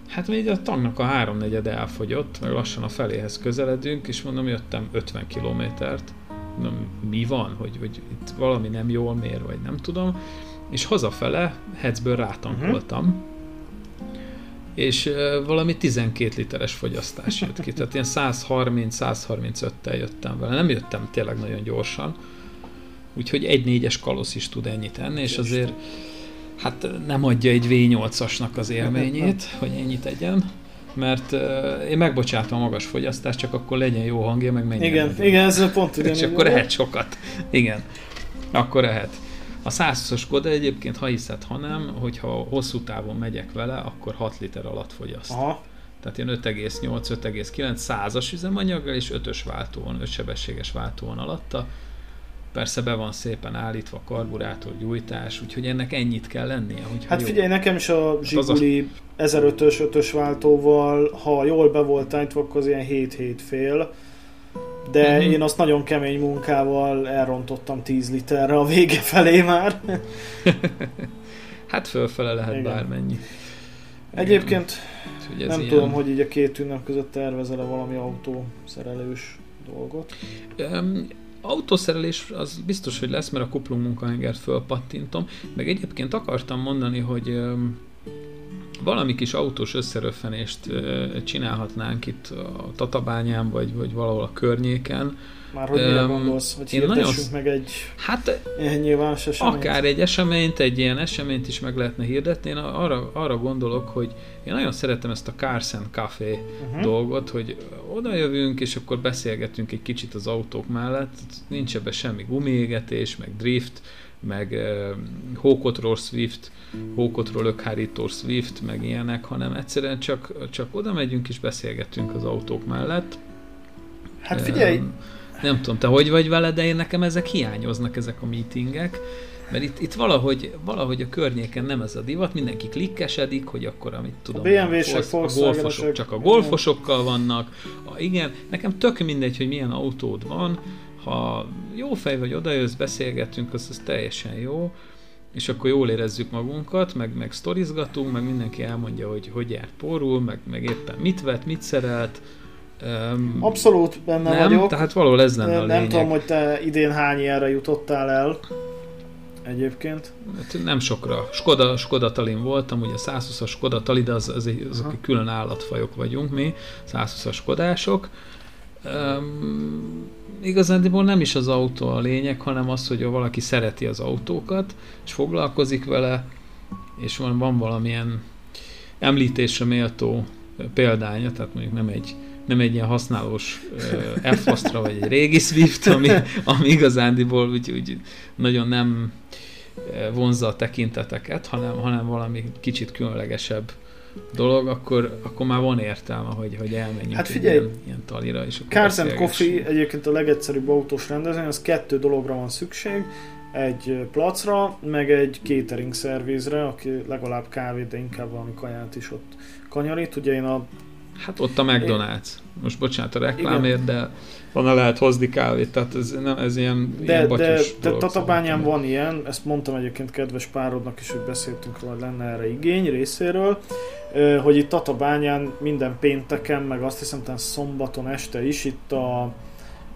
hát még a tanknak a háromnegyede elfogyott, meg lassan a feléhez közeledünk, és mondom, jöttem 50 kilométert. Mondom, mi van, hogy, hogy itt valami nem jól mér, vagy nem tudom. És hazafele Hetzből rátankoltam, uh-huh és valami 12 literes fogyasztás jött ki. Tehát ilyen 130-135-tel jöttem vele. Nem jöttem tényleg nagyon gyorsan. Úgyhogy egy négyes kalosz is tud ennyit enni, és azért hát nem adja egy V8-asnak az élményét, <laughs> hogy ennyit egyen mert uh, én megbocsátom a magas fogyasztást, csak akkor legyen jó hangja, meg menjen. Igen, igen, ez a pont <laughs> És akkor lehet sokat. Igen, akkor lehet. A 120-as Skoda egyébként, ha hiszed, ha nem, hogyha hosszú távon megyek vele, akkor 6 liter alatt fogyaszt. Aha. Tehát ilyen 5,8-5,9 százas üzemanyaggal és 5-ös váltóon, 5 sebességes váltóon alatta. Persze be van szépen állítva karburátor, gyújtás, úgyhogy ennek ennyit kell lennie. Hogy hát jó. figyelj, nekem is a Zsiguli hát a... 1005-ös 5-ös váltóval, ha jól be volt állítva, akkor az ilyen 7-7 fél de uh-huh. én azt nagyon kemény munkával elrontottam 10 literre a vége felé már. <laughs> hát fölfele lehet Igen. bármennyi. Egyébként Igen. nem ilyen... tudom, hogy így a két ünnep között tervezel-e valami autószerelős dolgot? Um, autószerelés az biztos, hogy lesz, mert a kuplung munkahengert fölpattintom, meg egyébként akartam mondani, hogy um, valami kis autós összeröffenést csinálhatnánk itt a Tatabányán, vagy, vagy valahol a környéken, már hogy mire gondolsz, hogy én nagyon... meg egy hát, nyilvános eseményt? Akár egy eseményt, egy ilyen eseményt is meg lehetne hirdetni. Én arra, arra gondolok, hogy én nagyon szeretem ezt a Cars and Café uh-huh. dolgot, hogy oda jövünk, és akkor beszélgetünk egy kicsit az autók mellett. Nincs ebben semmi gumiégetés, meg drift, meg uh, hókotról Swift, hókotról lökhárító Swift, meg ilyenek, hanem egyszerűen csak, csak oda megyünk és beszélgetünk az autók mellett. Hát figyelj, um, nem tudom, te hogy vagy vele, de én nekem ezek hiányoznak, ezek a meetingek. Mert itt, itt valahogy, valahogy a környéken nem ez a divat, mindenki klikkesedik, hogy akkor, amit tudom, a BMW-sek, a golfosok csak a golfosokkal vannak. A, igen, nekem tök mindegy, hogy milyen autód van, ha jó fej vagy, odajössz, beszélgetünk, az, az teljesen jó, és akkor jól érezzük magunkat, meg, meg sztorizgatunk, meg mindenki elmondja, hogy hogy járt porul, meg, meg éppen mit vett, mit szerelt, Um, Abszolút benne nem, vagyok. tehát valahol ez lenne nem, a lényeg. Nem tudom, hogy te idén hány ilyenre jutottál el egyébként. Hát nem sokra. Skoda, Skoda Talin voltam, ugye 120-as Skoda Tali, de az, az azok egy külön állatfajok vagyunk mi, 120-as Skodások. Um, igazándiból nem is az autó a lényeg, hanem az, hogy valaki szereti az autókat, és foglalkozik vele, és van, van valamilyen említésre méltó példánya, tehát mondjuk nem egy nem egy ilyen használós uh, f vagy egy régi Swift, ami, ami igazándiból úgy, úgy nagyon nem vonzza a tekinteteket, hanem, hanem valami kicsit különlegesebb dolog, akkor, akkor már van értelme, hogy, hogy elmenjünk hát figyelj, ilyen, ilyen talira. És Cars and Coffee egyébként a legegyszerűbb autós rendezvény, az kettő dologra van szükség, egy placra, meg egy catering szervizre, aki legalább kávét, de inkább valami kaját is ott kanyarít. Ugye én a Hát ott a McDonald's. Most bocsánat a reklámért, de van lehet hozni kávét, tehát ez, nem, ez ilyen, de, ilyen de, de Tatabányán van ilyen, ezt mondtam egyébként kedves párodnak is, hogy beszéltünk róla, hogy lenne erre igény részéről, hogy itt Tatabányán minden pénteken, meg azt hiszem talán szombaton este is itt a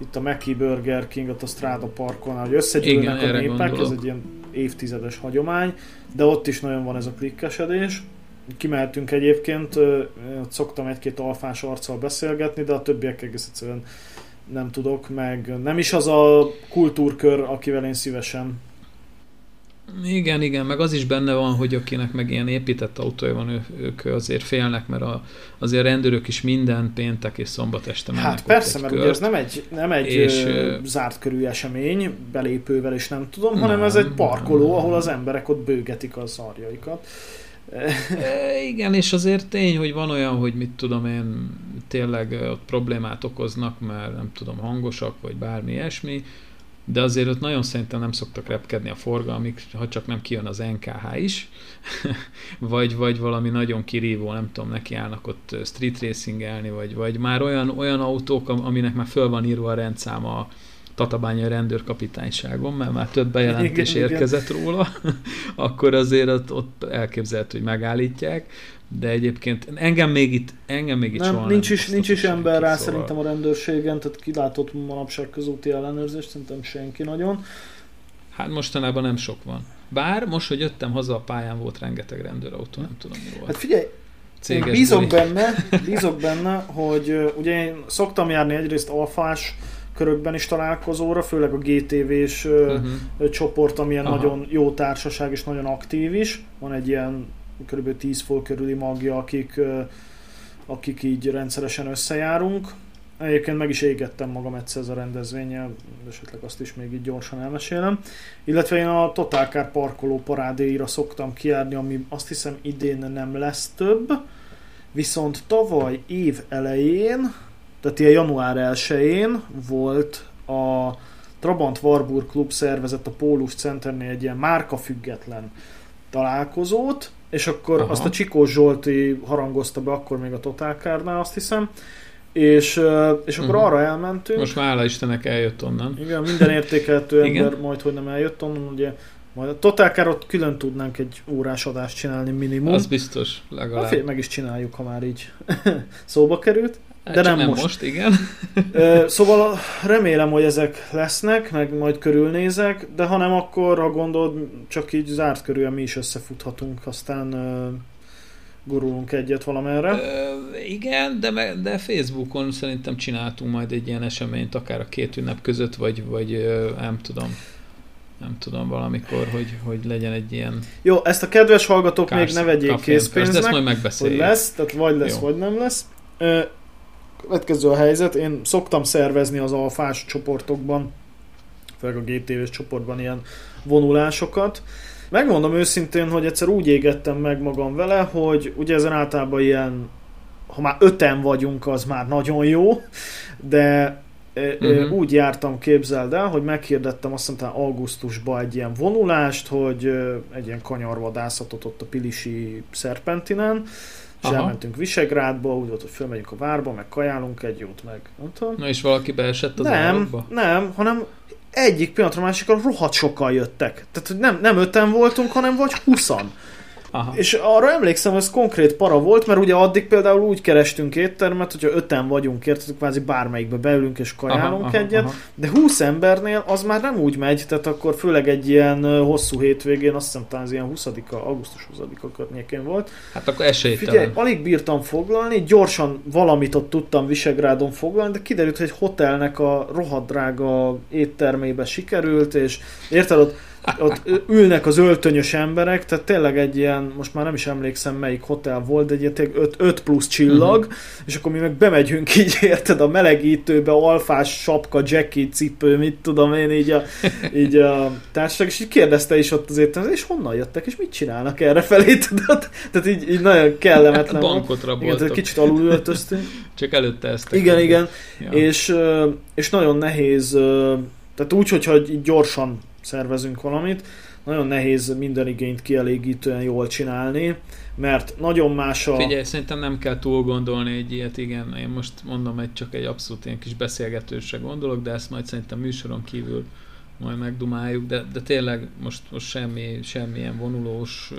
itt a Mackie Burger King, ott a Strada Parkon, hogy összegyűlnek Igen, a népek, gondolok. ez egy ilyen évtizedes hagyomány, de ott is nagyon van ez a klikkesedés kimehetünk egyébként, szoktam egy-két alfás arccal beszélgetni, de a többiek egész egyszerűen nem tudok, meg nem is az a kultúrkör, akivel én szívesen. Igen, igen, meg az is benne van, hogy akinek meg ilyen épített autója van, ő, ők azért félnek, mert a, azért rendőrök is minden péntek és szombat este mennek Hát persze, mert kört, ugye ez nem egy, nem egy és, ö, zárt körű esemény, belépővel is nem tudom, nem, hanem ez egy parkoló, nem, ahol az emberek ott bőgetik a szarjaikat igen, és azért tény, hogy van olyan, hogy mit tudom én, tényleg ott problémát okoznak, mert nem tudom, hangosak, vagy bármi ilyesmi, de azért ott nagyon szerintem nem szoktak repkedni a forgalmik, ha csak nem kijön az NKH is, <laughs> vagy, vagy valami nagyon kirívó, nem tudom, neki állnak ott street racingelni, vagy, vagy már olyan, olyan autók, aminek már föl van írva a rendszáma Tatabányai rendőrkapitányságon, mert már több bejelentés igen, érkezett igen. róla, <laughs> akkor azért ott, ott elképzelhető, hogy megállítják, de egyébként engem még itt, engem még itt nem, soha nincs nem is, nincs is ember rá szóval. szerintem a rendőrségen, tehát kilátott manapság közúti ellenőrzést, szerintem senki nagyon. Hát mostanában nem sok van. Bár most, hogy jöttem haza a pályán, volt rengeteg rendőrautó, nem tudom mi volt. Hát figyelj, Céges bízok benne, bízok benne, hogy ugye én szoktam járni egyrészt alfás körökben is találkozóra, főleg a GTV-s uh-huh. csoport, amilyen Aha. nagyon jó társaság és nagyon aktív is. Van egy ilyen kb. 10 fő körüli magja, akik, akik így rendszeresen összejárunk. Egyébként meg is égettem magam egyszer ez a rendezvényel, esetleg azt is még így gyorsan elmesélem. Illetve én a Total Car parkoló parádéira szoktam kiárni, ami azt hiszem idén nem lesz több. Viszont tavaly év elején tehát ilyen január 1-én volt a Trabant Warburg Klub szervezett a Pólus Centernél egy ilyen márka független találkozót, és akkor Aha. azt a Csikós Zsolti harangozta be akkor még a Total Car-nál, azt hiszem, és, és akkor uh-huh. arra elmentünk. Most már hála Istennek eljött onnan. Igen, minden értékeltő <laughs> ember majd, hogy nem eljött onnan, ugye majd a Total Car-ot külön tudnánk egy órás adást csinálni minimum. Az biztos, legalább. Hát, meg is csináljuk, ha már így <laughs> szóba került. De nem, nem most. most, igen. <laughs> szóval remélem, hogy ezek lesznek, meg majd körülnézek, de ha nem, akkor ha gondolod, csak így zárt körül mi is összefuthatunk, aztán gurulunk egyet valamerre. Ö, igen, de, de Facebookon szerintem csináltunk majd egy ilyen eseményt, akár a két ünnep között, vagy, vagy nem tudom nem tudom, valamikor, hogy, hogy legyen egy ilyen... Jó, ezt a kedves hallgatók kársz, még ne vegyék készpénznek, ezt majd megbeszéljük. hogy lesz, tehát vagy lesz, Jó. vagy nem lesz. Ö, következő a helyzet, én szoktam szervezni az alfás csoportokban, főleg a GTV-s csoportban ilyen vonulásokat. Megmondom őszintén, hogy egyszer úgy égettem meg magam vele, hogy ugye ezen általában ilyen, ha már öten vagyunk, az már nagyon jó, de uh-huh. úgy jártam, képzeld el, hogy meghirdettem azt hiszem augusztusban egy ilyen vonulást, hogy egy ilyen kanyarvadászatot ott a Pilisi Szerpentinen, és Aha. elmentünk Visegrádba, úgy volt, hogy fölmegyünk a várba, meg kajálunk egy jót, meg nem tudom. Na és valaki beesett az Nem, árokba? nem, hanem egyik pillanatra másikra rohadt sokan jöttek. Tehát nem, nem öten voltunk, hanem vagy huszan. Aha. És arra emlékszem, hogy ez konkrét para volt, mert ugye addig például úgy kerestünk éttermet, hogyha öten vagyunk, érted, kvázi bármelyikbe beülünk és kajálunk aha, egyet, aha. de 20 embernél az már nem úgy megy, tehát akkor főleg egy ilyen hosszú hétvégén, azt hiszem talán az ilyen 20-a, augusztus 20-a környékén volt. Hát akkor esélytelen. Figyelj, alig bírtam foglalni, gyorsan valamit ott tudtam Visegrádon foglalni, de kiderült, hogy egy hotelnek a rohadt drága éttermébe sikerült, és érted, ott ott ülnek az öltönyös emberek, tehát tényleg egy ilyen, most már nem is emlékszem melyik hotel volt, de egy 5 plusz csillag, uh-huh. és akkor mi meg bemegyünk így, érted, a melegítőbe, alfás sapka, jacky cipő, mit tudom én, így a, így a társaság, és így kérdezte is ott azért, és honnan jöttek, és mit csinálnak erre felé, tudod? Tehát így, így nagyon kellemetlen. Bankot igen, tehát kicsit alul öltöztünk. Csak előtte ezt. Igen, igen, ja. és, és nagyon nehéz, tehát úgy, hogyha gyorsan szervezünk valamit, nagyon nehéz minden igényt kielégítően jól csinálni, mert nagyon más a... Figyelj, szerintem nem kell túl gondolni egy ilyet, igen, én most mondom, egy csak egy abszolút ilyen kis beszélgetősre gondolok, de ezt majd szerintem műsoron kívül majd megdumáljuk, de, de tényleg most, most semmi, semmilyen vonulós,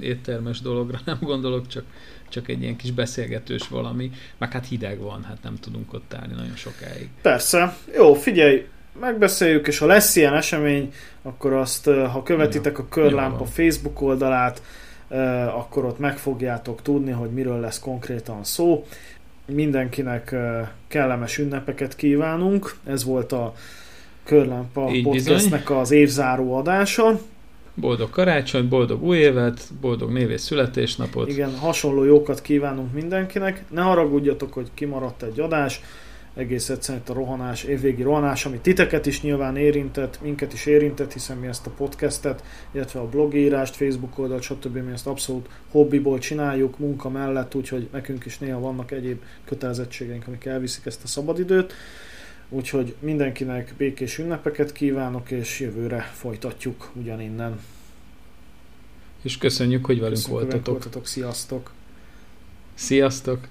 éttermes dologra <laughs> nem gondolok, csak, csak egy ilyen kis beszélgetős valami, meg hát hideg van, hát nem tudunk ott állni nagyon sokáig. Persze. Jó, figyelj, megbeszéljük, és ha lesz ilyen esemény, akkor azt, ha követitek a Körlámpa Facebook oldalát, akkor ott meg fogjátok tudni, hogy miről lesz konkrétan szó. Mindenkinek kellemes ünnepeket kívánunk. Ez volt a Körlámpa Így podcastnek bizony. az évzáró adása. Boldog karácsony, boldog új évet, boldog névés születésnapot. Igen, hasonló jókat kívánunk mindenkinek. Ne haragudjatok, hogy kimaradt egy adás egész egyszerűen a rohanás, évvégi rohanás, ami titeket is nyilván érintett, minket is érintett, hiszen mi ezt a podcastet, illetve a blogírást, Facebook oldalt, stb. mi ezt abszolút hobbiból csináljuk, munka mellett, úgyhogy nekünk is néha vannak egyéb kötelezettségeink, amik elviszik ezt a szabadidőt. Úgyhogy mindenkinek békés ünnepeket kívánok, és jövőre folytatjuk ugyaninnen. És köszönjük, hogy velünk köszönjük, voltatok. voltatok. Sziasztok! Sziasztok!